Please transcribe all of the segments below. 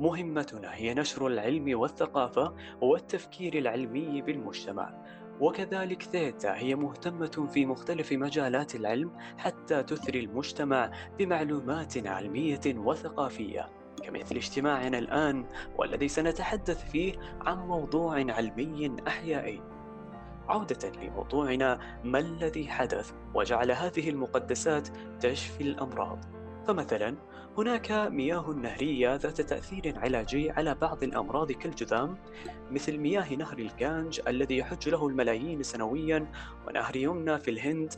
مهمتنا هي نشر العلم والثقافة والتفكير العلمي بالمجتمع. وكذلك ثيتا هي مهتمة في مختلف مجالات العلم حتى تثري المجتمع بمعلومات علمية وثقافية. كمثل اجتماعنا الآن والذي سنتحدث فيه عن موضوع علمي أحيائي. عودة لموضوعنا ما الذي حدث؟ وجعل هذه المقدسات تشفي الأمراض. فمثلا هناك مياه نهرية ذات تأثير علاجي على بعض الأمراض كالجذام مثل مياه نهر الجانج الذي يحج له الملايين سنويا ونهر يمنى في الهند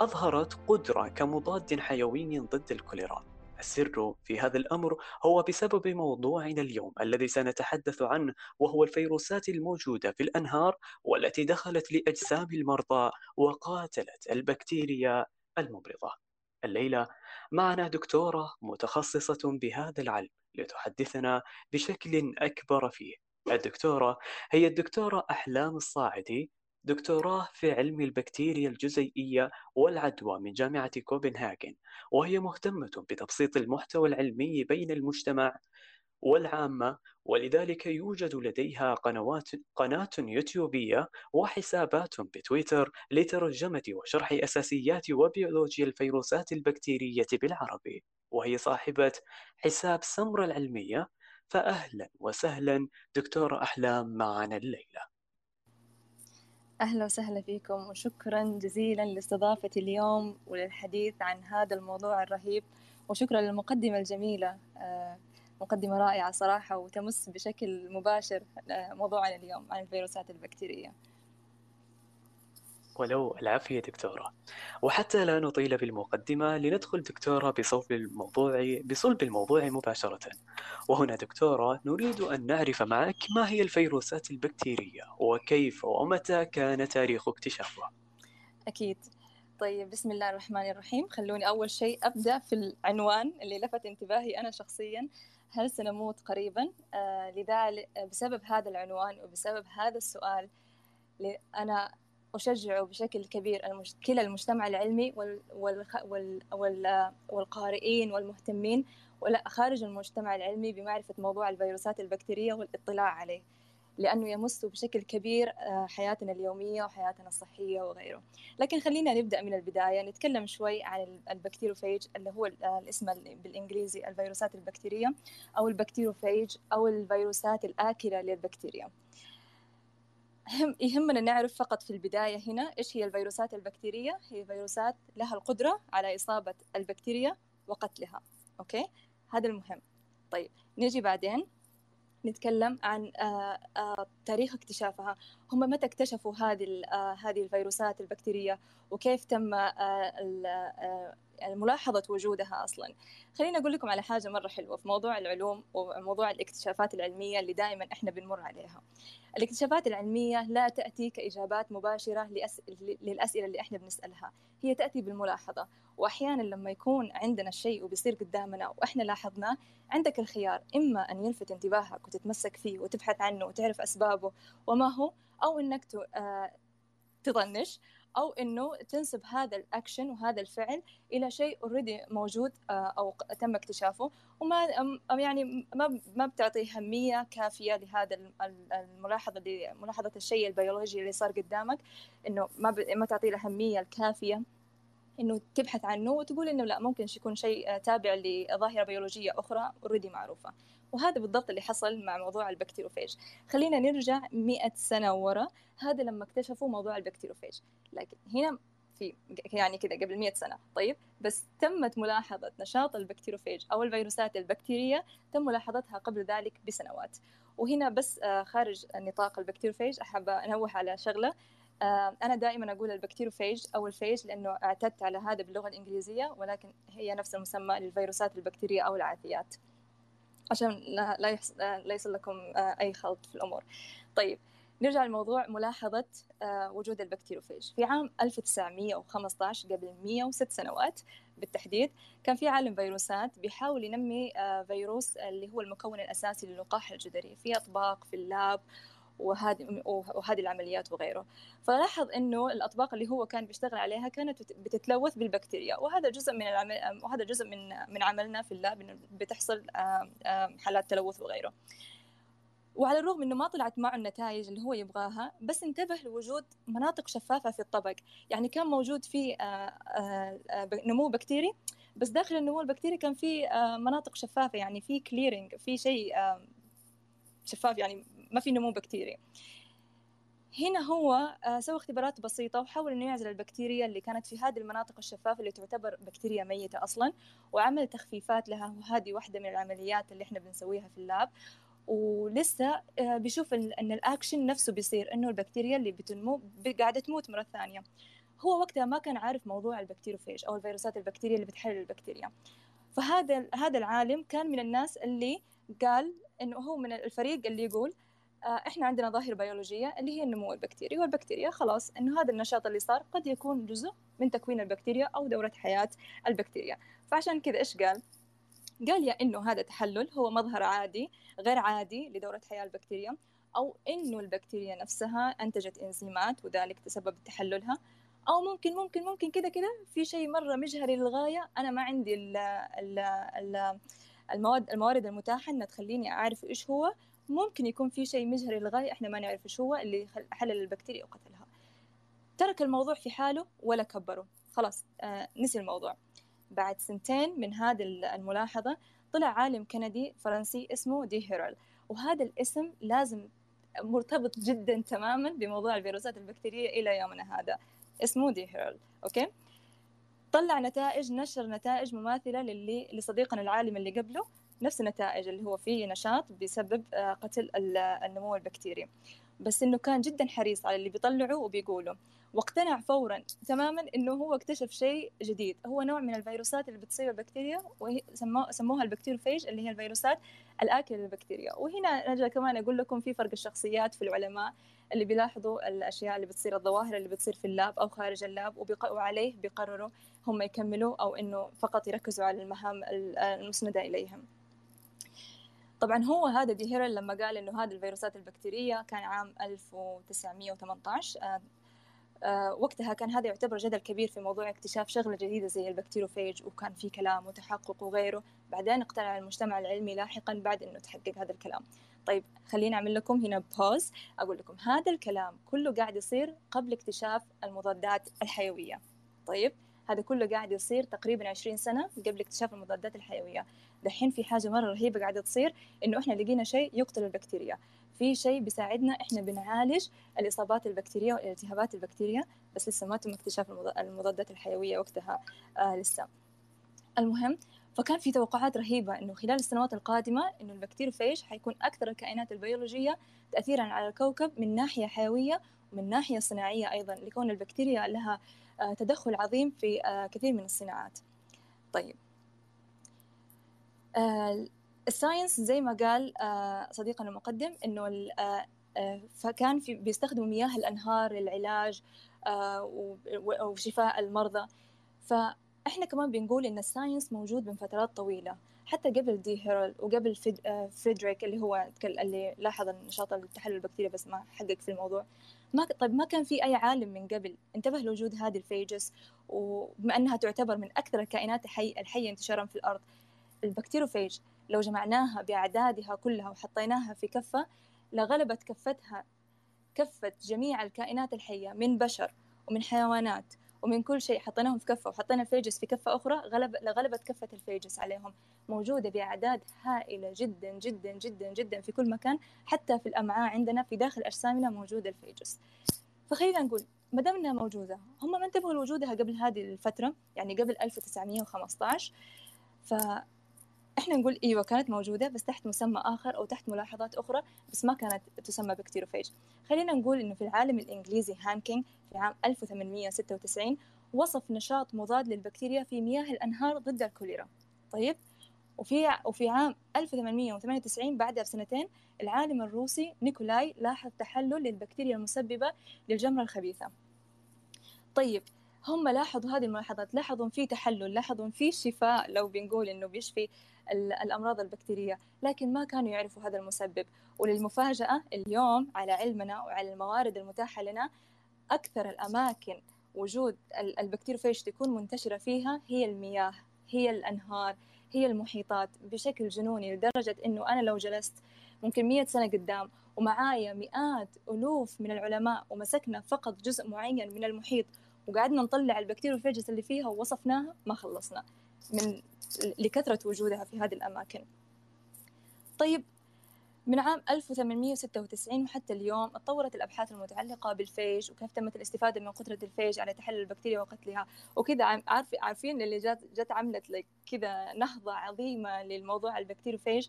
أظهرت قدرة كمضاد حيوي ضد الكوليرا السر في هذا الأمر هو بسبب موضوعنا اليوم الذي سنتحدث عنه وهو الفيروسات الموجودة في الأنهار والتي دخلت لأجسام المرضى وقاتلت البكتيريا الممرضة. الليلة. معنا دكتورة متخصصة بهذا العلم لتحدثنا بشكل أكبر فيه. الدكتورة هي الدكتورة أحلام الصاعدي دكتوراه في علم البكتيريا الجزيئية والعدوى من جامعة كوبنهاجن وهي مهتمة بتبسيط المحتوى العلمي بين المجتمع. والعامة ولذلك يوجد لديها قنوات قناة يوتيوبية وحسابات بتويتر لترجمة وشرح أساسيات وبيولوجيا الفيروسات البكتيرية بالعربي وهي صاحبة حساب سمرة العلمية. فأهلا وسهلا دكتورة أحلام معنا الليلة. أهلا وسهلا فيكم وشكرا جزيلا لاستضافتي اليوم وللحديث عن هذا الموضوع الرهيب وشكرا للمقدمة الجميلة. آه، مقدمة رائعة صراحة وتمس بشكل مباشر آه، موضوعنا اليوم عن الفيروسات البكتيرية. ولو العافية دكتورة. وحتى لا نطيل بالمقدمة لندخل دكتورة بصلب الموضوع بصلب الموضوع مباشرة. وهنا دكتورة نريد أن نعرف معك ما هي الفيروسات البكتيرية وكيف ومتى كان تاريخ اكتشافها. أكيد. طيب بسم الله الرحمن الرحيم. خلوني أول شيء أبدأ في العنوان اللي لفت انتباهي أنا شخصيا. هل سنموت قريبا آه لذلك بسبب هذا العنوان وبسبب هذا السؤال أنا أشجع بشكل كبير. كلا المجتمع العلمي وال... وال... وال... وال... والقارئين والمهتمين ولا خارج المجتمع العلمي بمعرفة موضوع الفيروسات البكتيرية والاطلاع عليه لأنه يمس بشكل كبير آه، حياتنا اليومية وحياتنا الصحية وغيره. لكن خلينا نبدأ من البداية نتكلم شوي عن البكتيروفيج اللي هو آه، الاسم بالإنجليزي الفيروسات البكتيرية أو ال bacteriophage أو الفيروسات الآكلة للبكتيريا. هم يهمنا نعرف فقط في البداية هنا إيش هي الفيروسات البكتيرية. هي فيروسات لها القدرة على إصابة البكتيريا وقتلها. okay؟ هذا المهم. طيب نجي بعدين. نتكلم عن آه، آه، تاريخ اكتشافها. هم متى اكتشفوا هذه آه، هذه الفيروسات البكتيرية؟ وكيف تم يعني ملاحظة وجودها أصلا؟ خليني أقول لكم على حاجة مرة حلوة في موضوع العلوم وموضوع الاكتشافات العلمية اللي دائما إحنا بنمر عليها. الاكتشافات العلمية لا تأتي كإجابات مباشرة لأس... للأسئلة اللي إحنا بنسألها. هي تأتي بالملاحظة. وأحيانا لما يكون عندنا الشيء وبيصير قدامنا وإحنا لاحظناه عندك الخيار إما أن يلفت انتباهك وتتمسك فيه وتبحث عنه وتعرف أسبابه وما هو أو إنك آه، تطنش أو إنه تنسب هذا الأكشن وهذا الفعل إلى شيء already موجود آه، أو تم اكتشافه. وما يعني ما ما بتعطي أهمية كافية لهذا الملاحظة اللي ملاحظة الشيء البيولوجي اللي صار قدامك إنه ما ما تعطي الأهمية الكافية إنه تبحث عنه وتقول إنه لا ممكن يكون شيء تابع لظاهرة بيولوجية أخرى already معروفة. وهذا بالضبط اللي حصل مع موضوع ال bacteriophage خلينا نرجع مئة سنة ورا. هذا لما اكتشفوا موضوع ال bacteriophage لكن هنا في يعني كذا قبل مئة سنة. طيب بس تمت ملاحظة نشاط ال bacteriophage أو الفيروسات البكتيرية تم ملاحظتها قبل ذلك بسنوات. وهنا بس آه، خارج نطاق ال bacteriophage أحب أنوه على شغلة. آه، أنا دائما أقول ال bacteriophage أو ال phage لأنه اعتدت على هذا باللغة الإنجليزية ولكن هي نفس المسمى للفيروسات البكتيرية أو العاثيات. عشان لا لا, لا يصل لكم آه، أي خلط في الأمور. طيب نرجع لموضوع ملاحظة آه، وجود ال bacteriophage في عام 1915 قبل 106 سنوات بالتحديد كان في عالم فيروسات بيحاول ينمي فيروس اللي هو المكون الأساسي للقاح الجدري. في أطباق في ال lab وهذه وهذه العمليات وغيره. فلاحظ إنه الأطباق اللي هو كان بيشتغل عليها كانت بتتلوث بالبكتيريا. وهذا جزء من العمل وهذا جزء من من عملنا في ال lab إنه بتحصل حالات تلوث وغيره. وعلى الرغم إنه ما طلعت معه النتائج اللي هو يبغاها بس انتبه لوجود مناطق شفافة في الطبق. يعني كان موجود في نمو بكتيري بس داخل النمو البكتيري كان في مناطق شفافة. يعني في clearing في شيء شفاف يعني ما في نمو بكتيري هنا هو سوى اختبارات بسيطة وحاول إنه يعزل البكتيريا اللي كانت في هذه المناطق الشفافة اللي تعتبر بكتيريا ميتة أصلا وعمل تخفيفات لها. وهذه واحدة من العمليات اللي إحنا بنسويها في ال lab. ولسه بيشوف إن الأكشن نفسه بيصير إنه البكتيريا اللي بتنمو قاعدة تموت مرة ثانية. هو وقتها ما كان عارف موضوع ال bacteriophage أو الفيروسات البكتيريا اللي بتحلل البكتيريا. فهذا هذا العالم كان من الناس اللي قال إنه هو من الفريق اللي يقول إحنا عندنا ظاهرة بيولوجية اللي هي النمو البكتيري والبكتيريا خلاص إنه هذا النشاط اللي صار قد يكون جزء من تكوين البكتيريا أو دورة حياة البكتيريا. فعشان كذا إيش قال؟ قال يا إنه هذا تحلل هو مظهر عادي غير عادي لدورة حياة البكتيريا أو إنه البكتيريا نفسها أنتجت إنزيمات وذلك تسبب تحللها أو ممكن ممكن ممكن كده كده في شيء مرة مجهري للغاية أنا ما عندي ال ال ال المواد الموارد المتاحة إنها تخليني أعرف إيش هو ممكن يكون في شيء مجهري للغاية إحنا ما نعرف إيش هو اللي حلل البكتيريا وقتلها. ترك الموضوع في حاله ولا كبره. خلاص آه نسي الموضوع. بعد سنتين من هذه الملاحظة طلع عالم كندي فرنسي اسمه دي هيرل وهذا الاسم لازم مرتبط جدا تماما بموضوع الفيروسات البكتيرية إلى يومنا هذا. اسمه دي هيرل أوكي؟ طلع نتائج نشر نتائج مماثلة للي لصديقنا العالم اللي قبله. نفس النتائج اللي هو فيه نشاط بسبب قتل النمو البكتيري. بس إنه كان جدا حريص على اللي بيطلعه وبيقوله واقتنع فورا تماما إنه هو اكتشف شيء جديد. هو نوع من الفيروسات اللي بتصيب البكتيريا وهي سموها ال bacteriophage اللي هي الفيروسات الاكله للبكتيريا وهنا ارجع كمان أقول لكم في فرق الشخصيات في العلماء اللي بيلاحظوا الأشياء اللي بتصير الظواهر اللي بتصير في ال lab أو خارج ال lab وعليه بيقرروا هم يكملوا أو إنه فقط يركزوا على المهام المسندة إليهم. طبعا هو هذا دي هيرل لما قال إنه هذه الفيروسات البكتيرية كان عام 1918 آه آه وقتها كان هذا يعتبر جدل كبير في موضوع اكتشاف شغلة جديدة زي ال bacteriophage وكان في كلام وتحقق وغيره. بعدين اقتنع المجتمع العلمي لاحقا بعد إنه تحقق هذا الكلام. طيب خليني أعمل لكم هنا pause أقول لكم هذا الكلام كله قاعد يصير قبل اكتشاف المضادات الحيوية. طيب هذا كله قاعد يصير تقريبا 20 سنة قبل اكتشاف المضادات الحيوية. دحين في حاجة مرة رهيبة قاعدة تصير إنه إحنا لقينا شيء يقتل البكتيريا. في شيء بيساعدنا إحنا بنعالج الإصابات البكتيريه والالتهابات البكتيريا بس لسه ما تم اكتشاف المضادات الحيوية وقتها آه لسه. المهم فكان في توقعات رهيبة إنه خلال السنوات القادمة إنه البكتيروفيج حيكون أكثر الكائنات البيولوجية تأثيرا على الكوكب من ناحية حيوية ومن ناحية صناعية أيضا لكون البكتيريا لها تدخل عظيم في آه كثير من الصناعات. طيب. آه ال science زي ما قال آه صديقنا المقدم إنه آه آه فكان في بيستخدموا مياه الأنهار للعلاج وشفاء المرضى. فإحنا كمان بنقول إن ال science موجود من فترات طويلة حتى قبل دي هيرل وقبل فريدريك اللي هو اللي لاحظ نشاط التحلل البكتيريا بس ما حقق في الموضوع. ما طيب ما كان في أي عالم من قبل انتبه لوجود هذه ال phages وبما أنها تعتبر من أكثر الكائنات الحي الحية انتشارا في الأرض ال bacteriophage لو جمعناها بأعدادها كلها وحطيناها في كفة لغلبت كفتها كفة جميع الكائنات الحية من بشر ومن حيوانات ومن كل شيء حطيناهم في كفة وحطينا ال phages في كفة أخرى غلب لغلبت كفة ال phages عليهم. موجودة بأعداد هائلة جدا جدا جدا جدا في كل مكان حتى في الأمعاء عندنا في داخل أجسامنا موجودة ال phages. فخلينا نقول ما دام إنها موجودة هم ما انتبهوا لوجودها قبل هذه الفترة يعني قبل 1915 ف إحنا نقول إيوه كانت موجودة بس تحت مسمى آخر أو تحت ملاحظات أخرى بس ما كانت تسمى bacteriophage. خلينا نقول إنه في العالم الإنجليزي هانكين في عام 1896 وصف نشاط مضاد للبكتيريا في مياه الأنهار ضد الكوليرا. طيب؟ وفي وفي عام 1898 بعدها بسنتين العالم الروسي نيكولاي لاحظ تحلل للبكتيريا المسببة للجمرة الخبيثة. طيب هم لاحظوا هذه الملاحظات لاحظوا في تحلل لاحظوا في شفاء لو بنقول إنه بيشفي الأمراض البكتيرية لكن ما كانوا يعرفوا هذا المسبب. وللمفاجأة اليوم على علمنا وعلى الموارد المتاحة لنا أكثر الأماكن وجود ال bacteriophage تكون منتشرة فيها هي المياه هي الأنهار هي المحيطات بشكل جنوني لدرجة إنه أنا لو جلست ممكن مية سنة قدام ومعايا مئات ألوف من العلماء ومسكنا فقط جزء معين من المحيط وقعدنا نطلع ال bacteriophages اللي فيها ووصفناها ما خلصنا من لكثرة وجودها في هذه الأماكن. طيب من عام 1896 وحتى اليوم تطورت الأبحاث المتعلقة بال phage وكيف تمت الاستفادة من قدرة ال phage على تحلل البكتيريا وقتلها وكذا. عارف عارفين اللي جات جت عملت كذا نهضة عظيمة للموضوع ال bacteriophage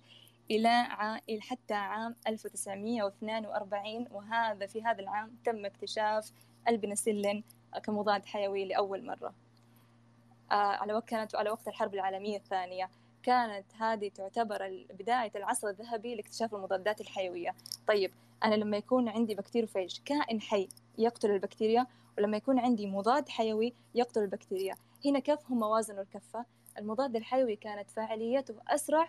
إلى عام حتى عام 1942 وهذا في هذا العام تم اكتشاف البنسلين كمضاد حيوي لأول مرة. آه، على وقت كانت على وقت الحرب العالمية الثانية كانت هذه تعتبر بداية العصر الذهبي لاكتشاف المضادات الحيوية. طيب أنا لما يكون عندي bacteriophage كائن حي يقتل البكتيريا ولما يكون عندي مضاد حيوي يقتل البكتيريا. هنا كيف هم وازنوا الكفة؟ المضاد الحيوي كانت فاعليته أسرع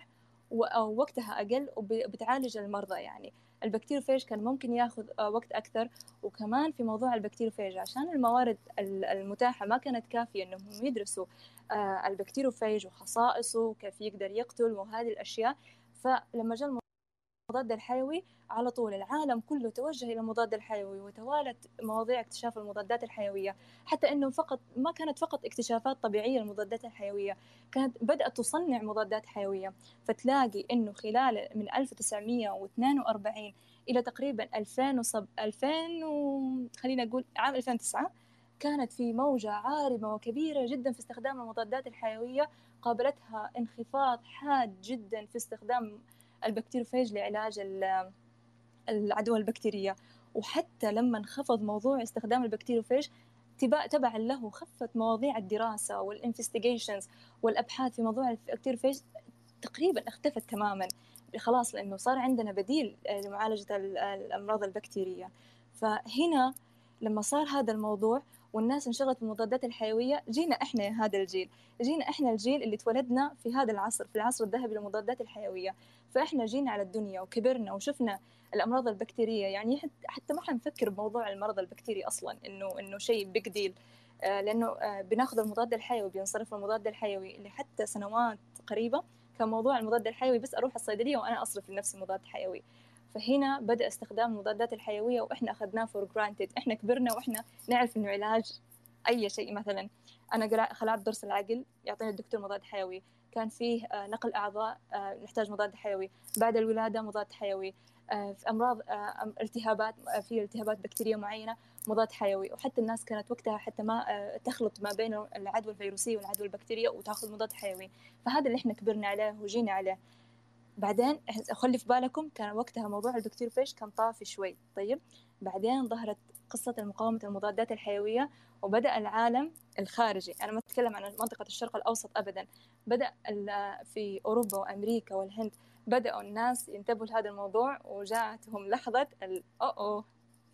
ووقتها أقل وبتعالج المرضى يعني. ال bacteriophage كان ممكن ياخذ آه، وقت أكثر وكمان في موضوع ال bacteriophage عشان الموارد المتاحة ما كانت كافية إنهم يدرسوا آه، ال bacteriophage وخصائصه وكيف يقدر يقتل وهذه الأشياء. فلما جاء المضاد الحيوي على طول. العالم كله توجه إلى المضاد الحيوي وتوالت مواضيع اكتشاف المضادات الحيوية. حتى أنه فقط ما كانت فقط اكتشافات طبيعية للمضادات الحيوية كانت بدأت تصنع مضادات حيوية. فتلاقي أنه خلال من 1942 إلى تقريبا 2000 وصب 2000 و... خلينا نقول عام 2009 كانت في موجة عارمة وكبيرة جدا في استخدام المضادات الحيوية. قابلتها انخفاض حاد جدا في استخدام ال bacteriophage لعلاج العدوى البكتيرية. وحتى لما انخفض موضوع استخدام ال bacteriophage تبعا له خفت مواضيع الدراسة وال investigations والأبحاث في موضوع ال bacteriophage تقريبا اختفت تماما. خلاص لأنه صار عندنا بديل لمعالجة الأمراض البكتيرية. فهنا لما صار هذا الموضوع والناس انشغلت بالمضادات الحيوية. جينا إحنا هذا الجيل. جينا إحنا الجيل اللي تولدنا في هذا العصر في العصر الذهبي للمضادات الحيوية. فإحنا جينا على الدنيا وكبرنا وشفنا الأمراض البكتيرية. يعني حتى ما حنفكر بموضوع المرض البكتيري أصلا إنه إنه شيء big deal آه، لأنه آه، بناخذ المضاد الحيوي بينصرف المضاد الحيوي اللي حتى سنوات قريبة. كان موضوع المضاد الحيوي بس أروح الصيدلية وأنا أصرف لنفسي مضاد حيوي. فهنا بدأ استخدام المضادات الحيوية وإحنا أخذناه for granted إحنا كبرنا وإحنا نعرف إنه علاج أي شيء مثلا. أنا خلعت ضرس العقل يعطيني الدكتور مضاد حيوي. كان فيه آه، نقل أعضاء آه، نحتاج مضاد حيوي. بعد الولادة مضاد حيوي. آه، في أمراض التهابات في التهابات بكتيرية معينة مضاد حيوي. وحتى الناس كانت وقتها حتى ما تخلط ما بين العدوى الفيروسية والعدوى البكتيرية وتأخذ مضاد حيوي. فهذا اللي إحنا كبرنا عليه وجينا عليه. بعدين خلي في بالكم كان وقتها موضوع البكتيروفيج كان طافي شوي. طيب بعدين ظهرت قصة المقاومة المضادات الحيوية وبدأ العالم الخارجي. أنا ما أتكلم عن منطقة الشرق الأوسط أبدا. بدأ في أوروبا وأمريكا والهند بدأوا الناس ينتبهوا لهذا الموضوع وجاءتهم لحظة أو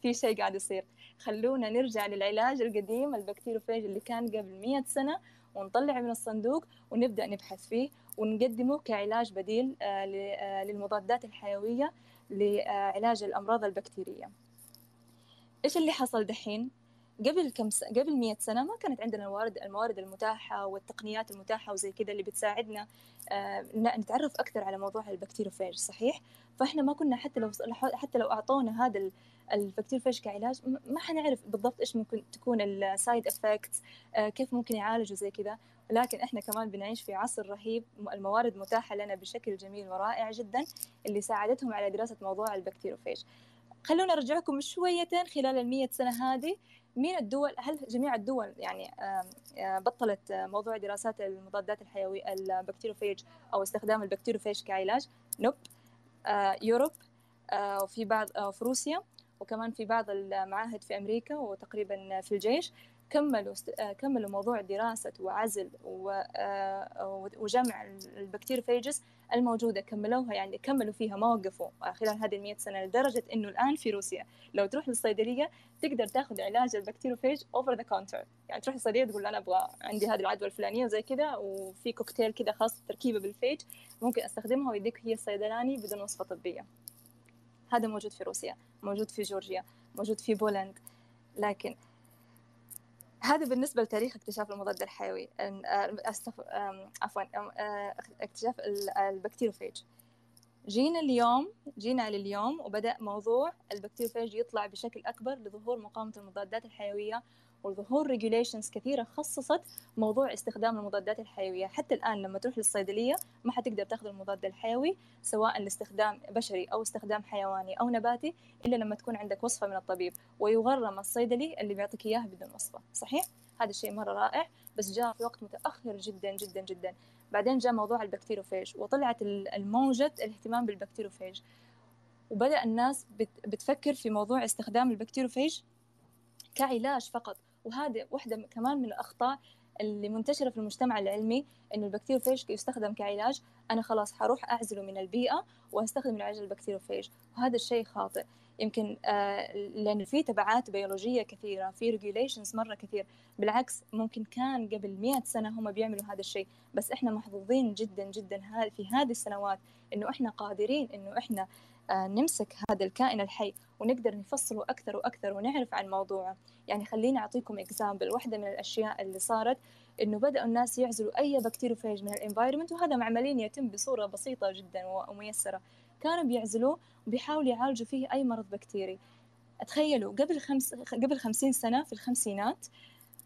في شيء قاعد يصير. خلونا نرجع للعلاج القديم البكتيروفيج اللي كان قبل مئة سنة ونطلع من الصندوق ونبدأ نبحث فيه. ونقدمه كعلاج بديل آه، آه، للمضادات الحيوية لعلاج الأمراض البكتيرية إيش اللي حصل دحين؟ قبل كم س... قبل 100 سنة ما كانت عندنا الموارد الموارد المتاحة والتقنيات المتاحة وزي كذا اللي بتساعدنا آه نتعرف أكثر على موضوع ال bacteriophage صحيح؟ فإحنا ما كنا حتى لو حتى لو أعطونا هذا ال bacteriophage كعلاج ما حنعرف بالضبط إيش ممكن تكون ال side effects آه كيف ممكن يعالجوا زي كذا لكن إحنا كمان بنعيش في عصر رهيب الموارد متاحة لنا بشكل جميل ورائع جدا اللي ساعدتهم على دراسة موضوع ال bacteriophage خلونا ارجعكم شويتين خلال المية سنة هذه. مين الدول هل جميع الدول يعني بطلت موضوع دراسات المضادات الحيوية ال bacteriophage أو استخدام ال bacteriophage كعلاج؟ Nope. آه، Europe. وفي بعض في روسيا. وكمان في بعض المعاهد في أمريكا وتقريبا في الجيش. كملوا كملوا موضوع دراسة وعزل وجمع ال bacteriophages الموجودة كملوها يعني كملوا فيها ما وقفوا. خلال هذه المئة سنة لدرجة إنه الآن في روسيا. لو تروح للصيدلية تقدر تاخذ علاج ال bacteriophage over the counter يعني تروح للصيدلية تقول أنا أبغى عندي هذه العدوى الفلانية وزي كذا وفي كوكتيل كذا خاص تركيبة بال phage ممكن أستخدمها ويديك هي الصيدلاني بدون وصفة طبية. هذا موجود في روسيا موجود في جورجيا موجود في Poland لكن هذا بالنسبة لتاريخ اكتشاف المضاد الحيوي عفوا اكتشاف ال bacteriophage جينا اليوم جينا لليوم وبدأ موضوع ال bacteriophage يطلع بشكل أكبر لظهور مقاومة المضادات الحيوية وظهور regulations كثيرة خصصت موضوع استخدام المضادات الحيوية. حتى الآن لما تروح للصيدلية ما حتقدر تاخذ المضاد الحيوي سواء لاستخدام بشري أو استخدام حيواني أو نباتي إلا لما تكون عندك وصفة من الطبيب. ويغرم الصيدلي اللي بيعطيك إياها بدون وصفة. صحيح؟ هذا الشيء مرة رائع بس جاء في وقت متأخر جدا جدا جدا. بعدين جاء موضوع ال bacteriophage وطلعت الموجة الاهتمام بال bacteriophage وبدأ الناس بتفكر في موضوع استخدام ال bacteriophage كعلاج فقط. وهذه واحدة كمان من الأخطاء اللي منتشرة في المجتمع العلمي إنه ال bacteriophage يستخدم كعلاج. أنا خلاص حروح أعزله من البيئة وأستخدم العلاج ال bacteriophage وهذا الشيء خاطئ. يمكن آه لأن في تبعات بيولوجية كثيرة في regulations مرة كثير. بالعكس ممكن كان قبل مئة سنة هم بيعملوا هذا الشيء بس إحنا محظوظين جدا جدا في هذه السنوات إنه إحنا قادرين إنه إحنا نمسك هذا الكائن الحي ونقدر نفصله أكثر وأكثر ونعرف عن موضوعه. يعني خليني أعطيكم example واحدة من الأشياء اللي صارت إنه بدأوا الناس يعزلوا أي bacteriophage من ال environment وهذا عمليا يتم بصورة بسيطة جدا وميسرة. كانوا بيعزلوه وبيحاولوا يعالجوا فيه أي مرض بكتيري تخيلوا قبل خمس قبل خمسين سنة في الخمسينات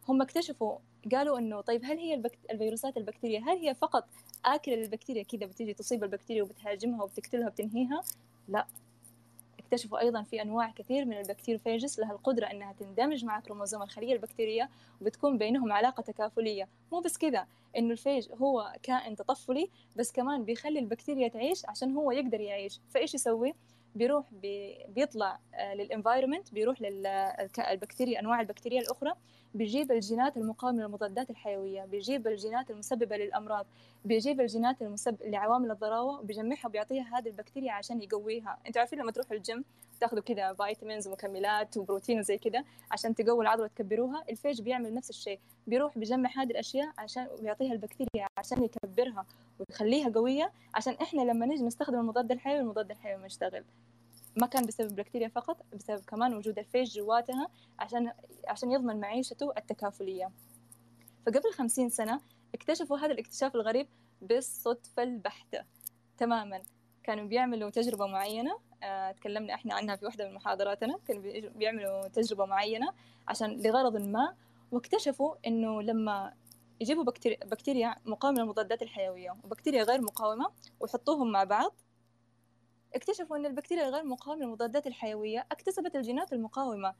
هم اكتشفوا قالوا إنه طيب هل هي البكت... الفيروسات البكتيريا هل هي فقط آكلة للبكتيريا كذا بتيجي تصيب البكتيريا وبتهاجمها وبتقتلها وبتنهيها؟ لا. اكتشفوا أيضا في أنواع كثير من ال bacteriophages لها القدرة أنها تندمج مع كروموزوم الخلية البكتيرية وبتكون بينهم علاقة تكافلية. مو بس كذا إنه ال phage هو كائن تطفلي بس كمان بيخلي البكتيريا تعيش عشان هو يقدر يعيش. فإيش يسوي؟ بيروح بي بيطلع آه، لل environment بيروح للبكتيريا أنواع البكتيريا الأخرى بيجيب الجينات المقاومة للمضادات الحيوية بيجيب الجينات المسببة للأمراض بيجيب الجينات المسبب لعوامل الضراوة وبيجمعها وبيعطيها هذه البكتيريا عشان يقويها. أنتوا عارفين لما تروحوا الجيم تاخذوا كذا vitamins ومكملات وبروتين وزي كذا عشان تقوي العضلة وتكبروها الـ phage بيعمل نفس الشيء بيروح بيجمع هذه الأشياء عشان ويعطيها البكتيريا عشان يكبرها ويخليها قوية عشان إحنا لما نجي نستخدم المضاد الحيوي المضاد الحيوي ما يشتغل. ما كان بسبب بكتيريا فقط بسبب كمان وجود الـ phage جواتها عشان عشان يضمن معيشته التكافلية. فقبل خمسين سنة اكتشفوا هذا الاكتشاف الغريب بالصدفة البحتة تماما. كانوا بيعملوا تجربة معينة آه، تكلمنا إحنا عنها في واحدة من محاضراتنا. كانوا بيعملوا تجربة معينة عشان لغرض ما واكتشفوا إنه لما يجيبوا بكتيريا, بكتيريا مقاومة للمضادات الحيوية وبكتيريا غير مقاومة ويحطوهم مع بعض اكتشفوا أن البكتيريا الغير مقاومة للمضادات الحيوية اكتسبت الجينات المقاومة.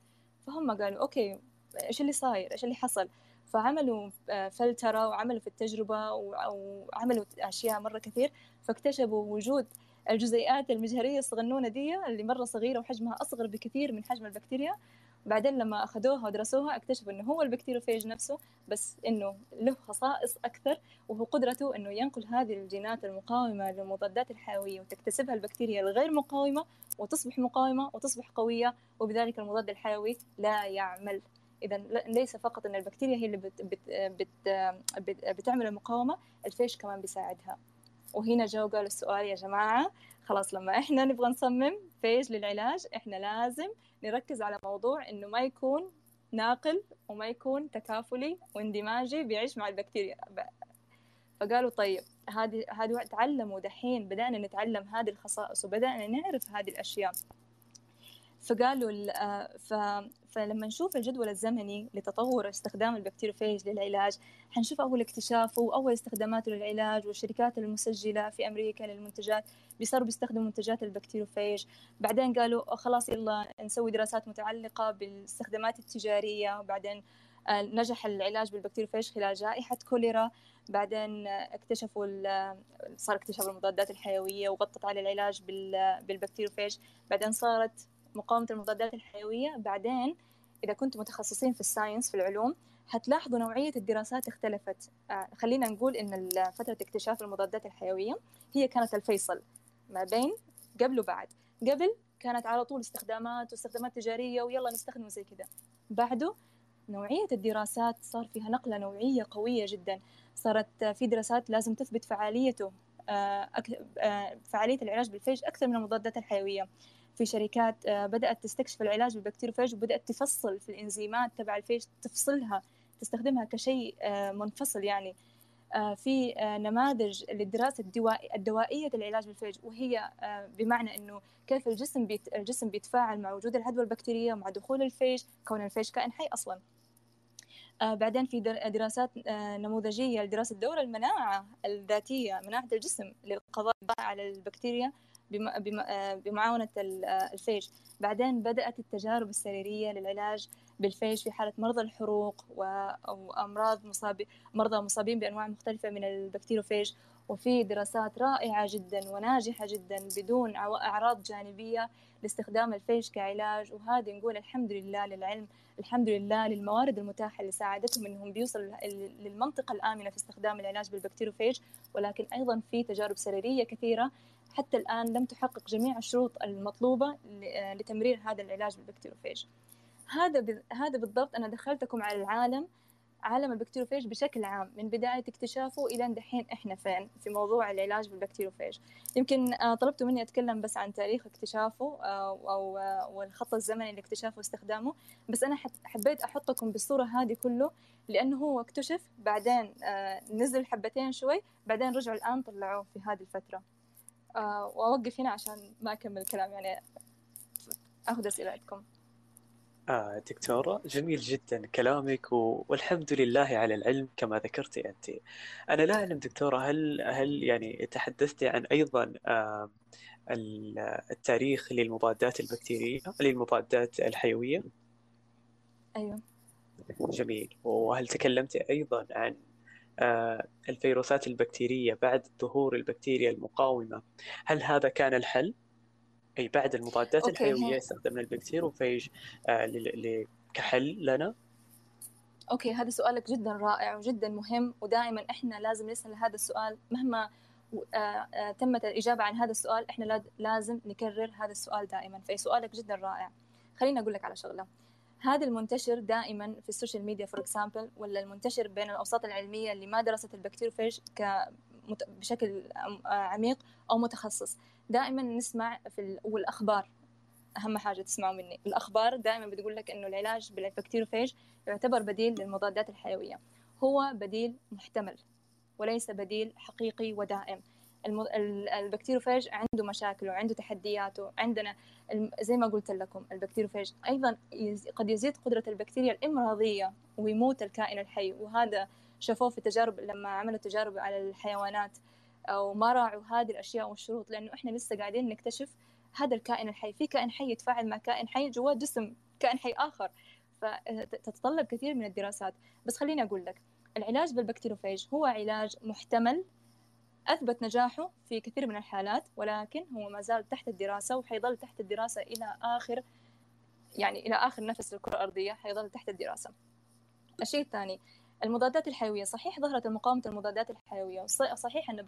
فهم قالوا أوكي إيش اللي صاير؟ إيش اللي حصل؟ فعملوا آه، فلترة وعملوا في التجربة وعملوا أشياء مرة كثير. فاكتشفوا وجود الجزيئات المجهرية الصغنونة دي اللي مرة صغيرة وحجمها أصغر بكثير من حجم البكتيريا. بعدين لما أخذوها ودرسوها اكتشفوا إنه هو الـ bacteriophage نفسه بس إنه له خصائص أكثر وهو قدرته إنه ينقل هذه الجينات المقاومة للمضادات الحيوية وتكتسبها البكتيريا الغير مقاومة وتصبح مقاومة وتصبح قوية وبذلك المضاد الحيوي لا يعمل. إذا ليس فقط أن البكتيريا هي اللي بت بت بت بت بتعمل المقاومة الـ phage كمان بيساعدها. وهنا جو قال السؤال يا جماعة. خلاص لما إحنا نبغى نصمم phage للعلاج إحنا لازم نركز على موضوع إنه ما يكون ناقل وما يكون تكافلي واندماجي بيعيش مع البكتيريا. فقالوا طيب هذه هذه تعلموا دحين بدأنا نتعلم هذه الخصائص وبدأنا نعرف هذه الأشياء. فقالوا آه،. فلما نشوف الجدول الزمني لتطور استخدام الـ bacteriophage للعلاج حنشوف أول اكتشافه وأول استخداماته للعلاج والشركات المسجلة في أمريكا للمنتجات بيصاروا بيستخدموا منتجات الـ bacteriophage بعدين قالوا خلاص يلا نسوي دراسات متعلقة بالاستخدامات التجارية وبعدين آه، نجح العلاج بالـ bacteriophage خلال جائحة كوليرا بعدين اكتشفوا صار اكتشاف المضادات الحيوية وغطت على العلاج بالـ bacteriophage بعدين صارت مقاومة المضادات الحيوية. بعدين إذا كنتم متخصصين في الـ science في العلوم حتلاحظوا نوعية الدراسات اختلفت. آه خلينا نقول إن فترة اكتشاف المضادات الحيوية هي كانت الفيصل ما بين قبل وبعد. قبل كانت على طول استخدامات واستخدامات تجارية ويلا نستخدمه زي كذا بعده نوعية الدراسات صار فيها نقلة نوعية قوية جدا. صارت في دراسات لازم تثبت فعاليته آه، آه، فعالية العلاج بالـ phage أكثر من المضادات الحيوية. في شركات آه، بدأت تستكشف العلاج بالـ bacteriophage وبدأت تفصل في الإنزيمات تبع الـ phage تفصلها تستخدمها كشيء منفصل يعني. في نماذج للدراسة الدوائية العلاج بالـ phage وهي بمعنى أنه كيف الجسم الجسم بيتفاعل مع وجود العدوى البكتيرية مع دخول الـ phage كون الـ phage كائن حي أصلا. آه، بعدين في دراسات آه، نموذجية لدراسة دور المناعة الذاتية مناعة الجسم للقضاء على البكتيريا. آه، بمعاونة الـ phage بعدين بدأت التجارب السريرية للعلاج بالـ phage في حالة مرضى الحروق وأمراض مصابي مرضى مصابين بأنواع مختلفة من الـ bacteriophage وفي دراسات رائعة جدا وناجحة جدا بدون أعراض جانبية لاستخدام الـ phage كعلاج. وهذه نقول الحمد لله للعلم الحمد لله للموارد المتاحة اللي ساعدتهم أنهم بيوصلوا للمنطقة الآمنة في استخدام العلاج بالـ bacteriophage ولكن أيضا في تجارب سريرية كثيرة حتى الآن لم تحقق جميع الشروط المطلوبة لتمرير هذا العلاج بالـ bacteriophage هذا هذا بالضبط أنا دخلتكم على العالم عالم الـ bacteriophage بشكل عام من بداية اكتشافه إلى دحين إحنا فين في موضوع العلاج بالـ bacteriophage يمكن آه، طلبتوا مني أتكلم بس عن تاريخ اكتشافه آه، أو آه، والخط الزمني لاكتشافه واستخدامه بس أنا حبيت أحطكم بالصورة هذه كله لأنه هو اكتشف بعدين نزل حبتين شوي بعدين رجعوا الآن طلعوه في هذه الفترة. وأوقف هنا عشان ما أكمل الكلام يعني أخذ أسئلتكم آه دكتورة جميل جدا كلامك و... والحمد لله على العلم كما ذكرتي أنت. أنا لا أعلم دكتورة هل هل يعني تحدثتي عن أيضا آه التاريخ للمضادات البكتيرية للمضادات الحيوية؟ أيوة. جميل. وهل تكلمت أيضا عن آه الفيروسات البكتيرية بعد ظهور البكتيريا المقاومة هل هذا كان الحل؟ أي بعد المضادات okay. الحيوية استخدمنا الـ bacteriophage آه كحل لنا؟ okay هذا سؤالك جدا رائع وجدا مهم ودائما إحنا لازم نسأل هذا السؤال مهما آه، آه، تمت الإجابة عن هذا السؤال إحنا لازم نكرر هذا السؤال دائما فاي سؤالك جدا رائع. خليني أقول لك على شغلة. هذا المنتشر دائما في الـ social media for example ولا المنتشر بين الأوساط العلمية اللي ما درست الـ bacteriophage بشكل آه، عميق أو متخصص. دائما نسمع في ال... والأخبار أهم حاجة تسمعوا مني. الأخبار دائما بتقول لك إنه العلاج بالـ bacteriophage يعتبر بديل للمضادات الحيوية. هو بديل محتمل وليس بديل حقيقي ودائم. الم... الـ bacteriophage عنده مشاكل وعنده تحدياته عندنا زي ما قلت لكم الـ bacteriophage أيضا قد يزيد قدرة البكتيريا الإمراضية ويموت الكائن الحي وهذا شافوه في تجارب لما عملوا تجارب على الحيوانات أو ما راعوا هذه الأشياء والشروط لأنه إحنا لسه قاعدين نكتشف هذا الكائن الحي في كائن حي يتفاعل مع كائن حي جواه جسم كائن حي آخر فتتطلب كثير من الدراسات. بس خليني أقول لك العلاج بالبكتيروفيج هو علاج محتمل أثبت نجاحه في كثير من الحالات ولكن هو ما زال تحت الدراسة وحيظل تحت الدراسة إلى آخر يعني إلى آخر نفس الكرة الأرضية حيظل تحت الدراسة. الشيء الثاني المضادات الحيوية صحيح ظهرت مقاومة المضادات الحيوية صحيح أن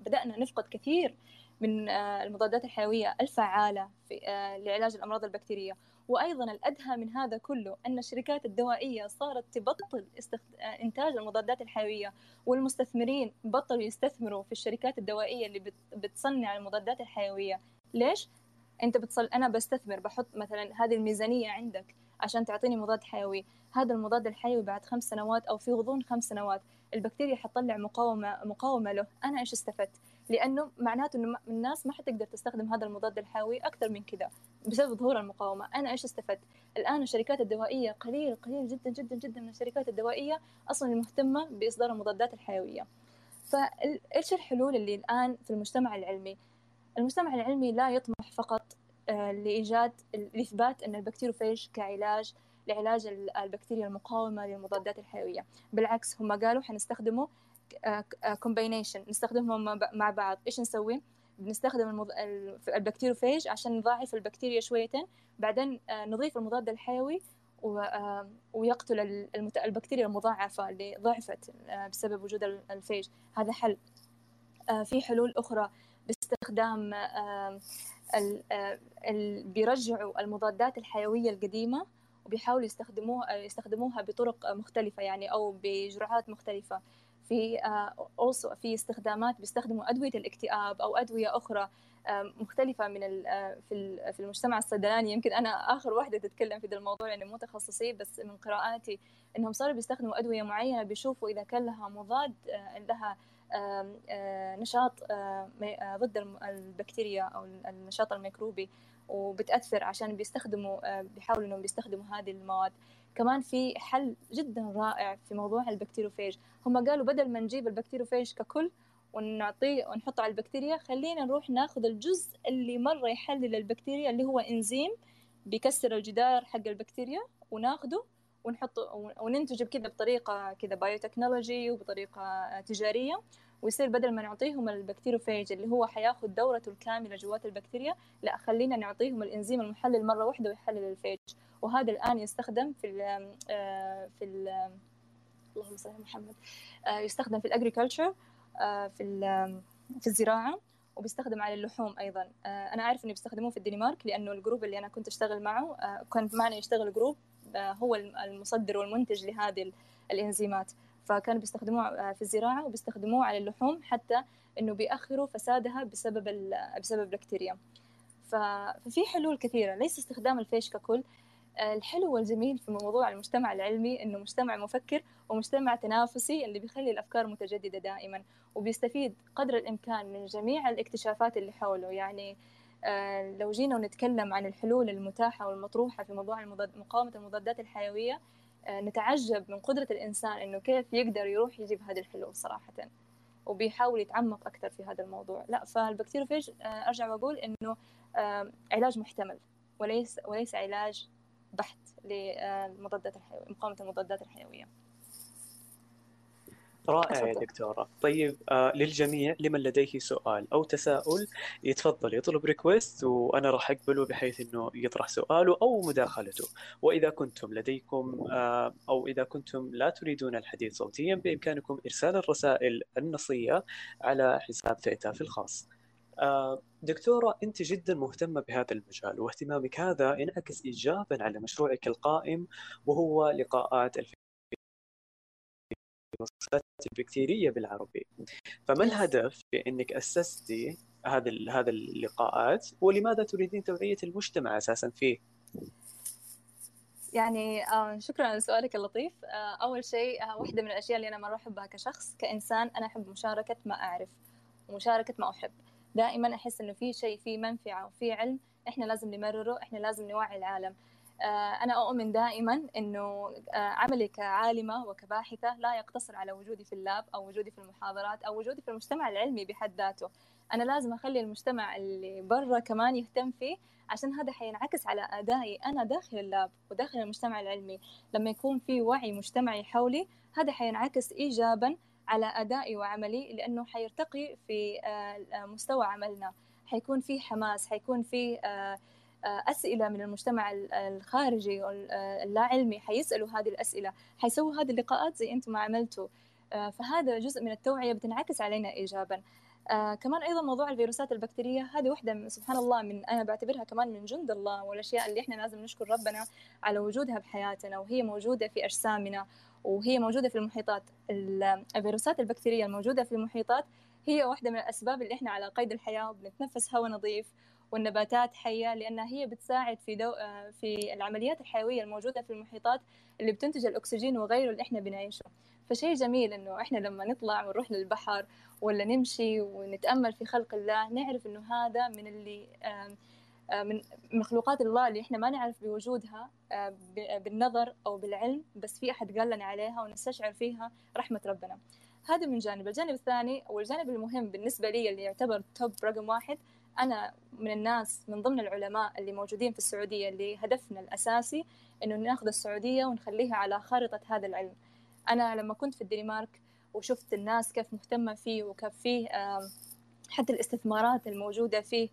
بدأنا نفقد كثير من آه، المضادات الحيوية الفعالة في آه، لعلاج الأمراض البكتيرية. وأيضا الأدهى من هذا كله أن الشركات الدوائية صارت تبطل استخد... آه، إنتاج المضادات الحيوية والمستثمرين بطلوا يستثمروا في الشركات الدوائية اللي بت... بتصنع المضادات الحيوية ليش؟ أنت بتصل أنا بستثمر بحط مثلا هذه الميزانية عندك عشان تعطيني مضاد حيوي هذا المضاد الحيوي بعد خمس سنوات أو في غضون خمس سنوات البكتيريا حتطلع مقاومة مقاومة له أنا إيش استفدت؟ لأنه معناته إنه الناس ما حتقدر تستخدم هذا المضاد الحيوي أكثر من كذا بسبب ظهور المقاومة أنا إيش استفدت؟ الآن الشركات الدوائية قليل قليل جدا جدا جدا من الشركات الدوائية أصلا المهتمة بإصدار المضادات الحيوية فإيش الحلول اللي الآن في المجتمع العلمي؟ المجتمع العلمي لا يطمح فقط آه، لإيجاد لإثبات أن الـ bacteriophage كعلاج لعلاج البكتيريا المقاومة للمضادات الحيوية بالعكس هم قالوا حنستخدمه combination نستخدمهم مع بعض. إيش نسوي؟ بنستخدم المض... الـ bacteriophage عشان نضعف البكتيريا شويتين. بعدين نضيف المضاد الحيوي و... ويقتل المت... البكتيريا المضاعفة اللي ضعفت بسبب وجود الفيج هذا حل. في حلول أخرى باستخدام ال... بيرجعوا المضادات الحيوية القديمة وبيحاولوا يستخدموها يستخدموها بطرق مختلفة يعني أو بجرعات مختلفة. في also في استخدامات بيستخدموا أدوية الاكتئاب أو أدوية أخرى مختلفة من في في المجتمع الصيدلاني. يمكن أنا آخر واحدة تتكلم في ذا الموضوع يعني مو تخصصي بس من قراءاتي إنهم صاروا بيستخدموا أدوية معينة بيشوفوا إذا كان لها مضاد لها نشاط ضد البكتيريا أو النشاط الميكروبي وبتأثر عشان بيستخدموا بيحاولوا إنهم بيستخدموا هذه المواد. كمان في حل جدا رائع في موضوع ال bacteriophage هم قالوا بدل ما نجيب ال bacteriophage ككل ونعطيه ونحطه على البكتيريا خلينا نروح ناخذ الجزء اللي مرة يحلل البكتيريا اللي هو إنزيم بيكسر الجدار حق البكتيريا وناخده ونحطه وننتجه كذا بطريقة كذا biotechnology وبطريقة تجارية. ويصير بدل ما نعطيهم ال bacteriophage اللي هو حياخذ دورته الكاملة جوات البكتيريا لا خلينا نعطيهم الإنزيم المحلل مرة واحدة ويحلل ال phage وهذا الآن يستخدم في ال في ال اللهم صل على محمد. يستخدم في ال agriculture في في الزراعة وبيستخدم على اللحوم أيضا. أنا أعرف إنه بيستخدموه في الدنمارك لأنه ال group اللي أنا كنت أشتغل معه كان معنا يشتغل group هو المصدر والمنتج لهذه الإنزيمات. فكانوا بيستخدموه في الزراعة وبيستخدموه على اللحوم حتى إنه بيأخروا فسادها بسبب بسبب بكتيريا ففي حلول كثيرة ليس استخدام ال phage ككل الحلو والجميل في موضوع المجتمع العلمي إنه مجتمع مفكر ومجتمع تنافسي اللي بيخلي الأفكار متجددة دائما وبيستفيد قدر الإمكان من جميع الاكتشافات اللي حوله. يعني لو جينا ونتكلم عن الحلول المتاحة والمطروحة في موضوع مقاومة المضادات الحيوية نتعجب من قدرة الإنسان إنه كيف يقدر يروح يجيب هذه الحلول صراحة وبيحاول يتعمق أكثر في هذا الموضوع. لا فالبكتيروفيج أرجع وأقول إنه علاج محتمل وليس وليس علاج بحت للمضادات الحيوية مقاومة المضادات الحيوية. رائع يا دكتورة. طيب آه للجميع لمن لديه سؤال أو تساؤل يتفضل يطلب ريكويست وأنا راح أقبله بحيث أنه يطرح سؤاله أو مداخلته. وإذا كنتم لديكم آه أو إذا كنتم لا تريدون الحديث صوتيا بإمكانكم إرسال الرسائل النصية على حساب ثيتا الخاص. دكتورة أنت جدا مهتمة بهذا المجال واهتمامك هذا ينعكس إيجابا على مشروعك القائم وهو لقاءات الفيروسات البكتيرية بالعربي. فما الهدف في أنك أسستي هذا هذا اللقاءات ولماذا تريدين توعية المجتمع أساسا فيه؟ يعني شكرا على سؤالك اللطيف. أول شيء واحدة من الأشياء اللي أنا مرة أحبها كشخص كإنسان أنا أحب مشاركة ما أعرف ومشاركة ما أحب. دائما أحس إنه في شيء في منفعة وفي علم إحنا لازم نمرره إحنا لازم نوعي العالم. أنا أؤمن دائما إنه عملي كعالمة وكباحثة لا يقتصر على وجودي في اللاب أو وجودي في المحاضرات أو وجودي في المجتمع العلمي بحد ذاته. أنا لازم أخلي المجتمع اللي برا كمان يهتم فيه عشان هذا حينعكس على أدائي أنا داخل اللاب وداخل المجتمع العلمي. لما يكون في وعي مجتمعي حولي هذا حينعكس ايجابا على أدائي وعملي لأنه حيرتقي في مستوى عملنا. حيكون في حماس حيكون في أسئلة من المجتمع الخارجي اللا علمي حيسألوا هذه الأسئلة حيسووا هذه اللقاءات زي أنتم ما عملتوا. فهذا جزء من التوعية بتنعكس علينا إيجابا. آه كمان أيضا موضوع الفيروسات البكتيرية هذه واحدة سبحان الله من أنا بعتبرها كمان من جند الله والأشياء اللي إحنا لازم نشكر ربنا على وجودها بحياتنا وهي موجودة في أجسامنا وهي موجودة في المحيطات. الفيروسات البكتيرية الموجودة في المحيطات هي واحدة من الأسباب اللي إحنا على قيد الحياة وبنتنفس هواء نظيف والنباتات حية لأنها هي بتساعد في دو... في العمليات الحيوية الموجودة في المحيطات اللي بتنتج الأكسجين وغيره اللي إحنا بنعيشه. فشيء جميل إنه إحنا لما نطلع ونروح للبحر ولا نمشي ونتأمل في خلق الله نعرف إنه هذا من اللي من مخلوقات الله اللي إحنا ما نعرف بوجودها بالنظر أو بالعلم بس في أحد قال لنا عليها ونستشعر فيها رحمة ربنا. هذا من جانب الجانب الثاني والجانب المهم بالنسبة لي اللي يعتبر توب رقم واحد أنا من الناس من ضمن العلماء اللي موجودين في السعودية اللي هدفنا الأساسي إنه ناخذ السعودية ونخليها على خارطة هذا العلم. أنا لما كنت في الدنمارك وشفت الناس كيف مهتمة فيه وكيف فيه حتى الاستثمارات الموجودة فيه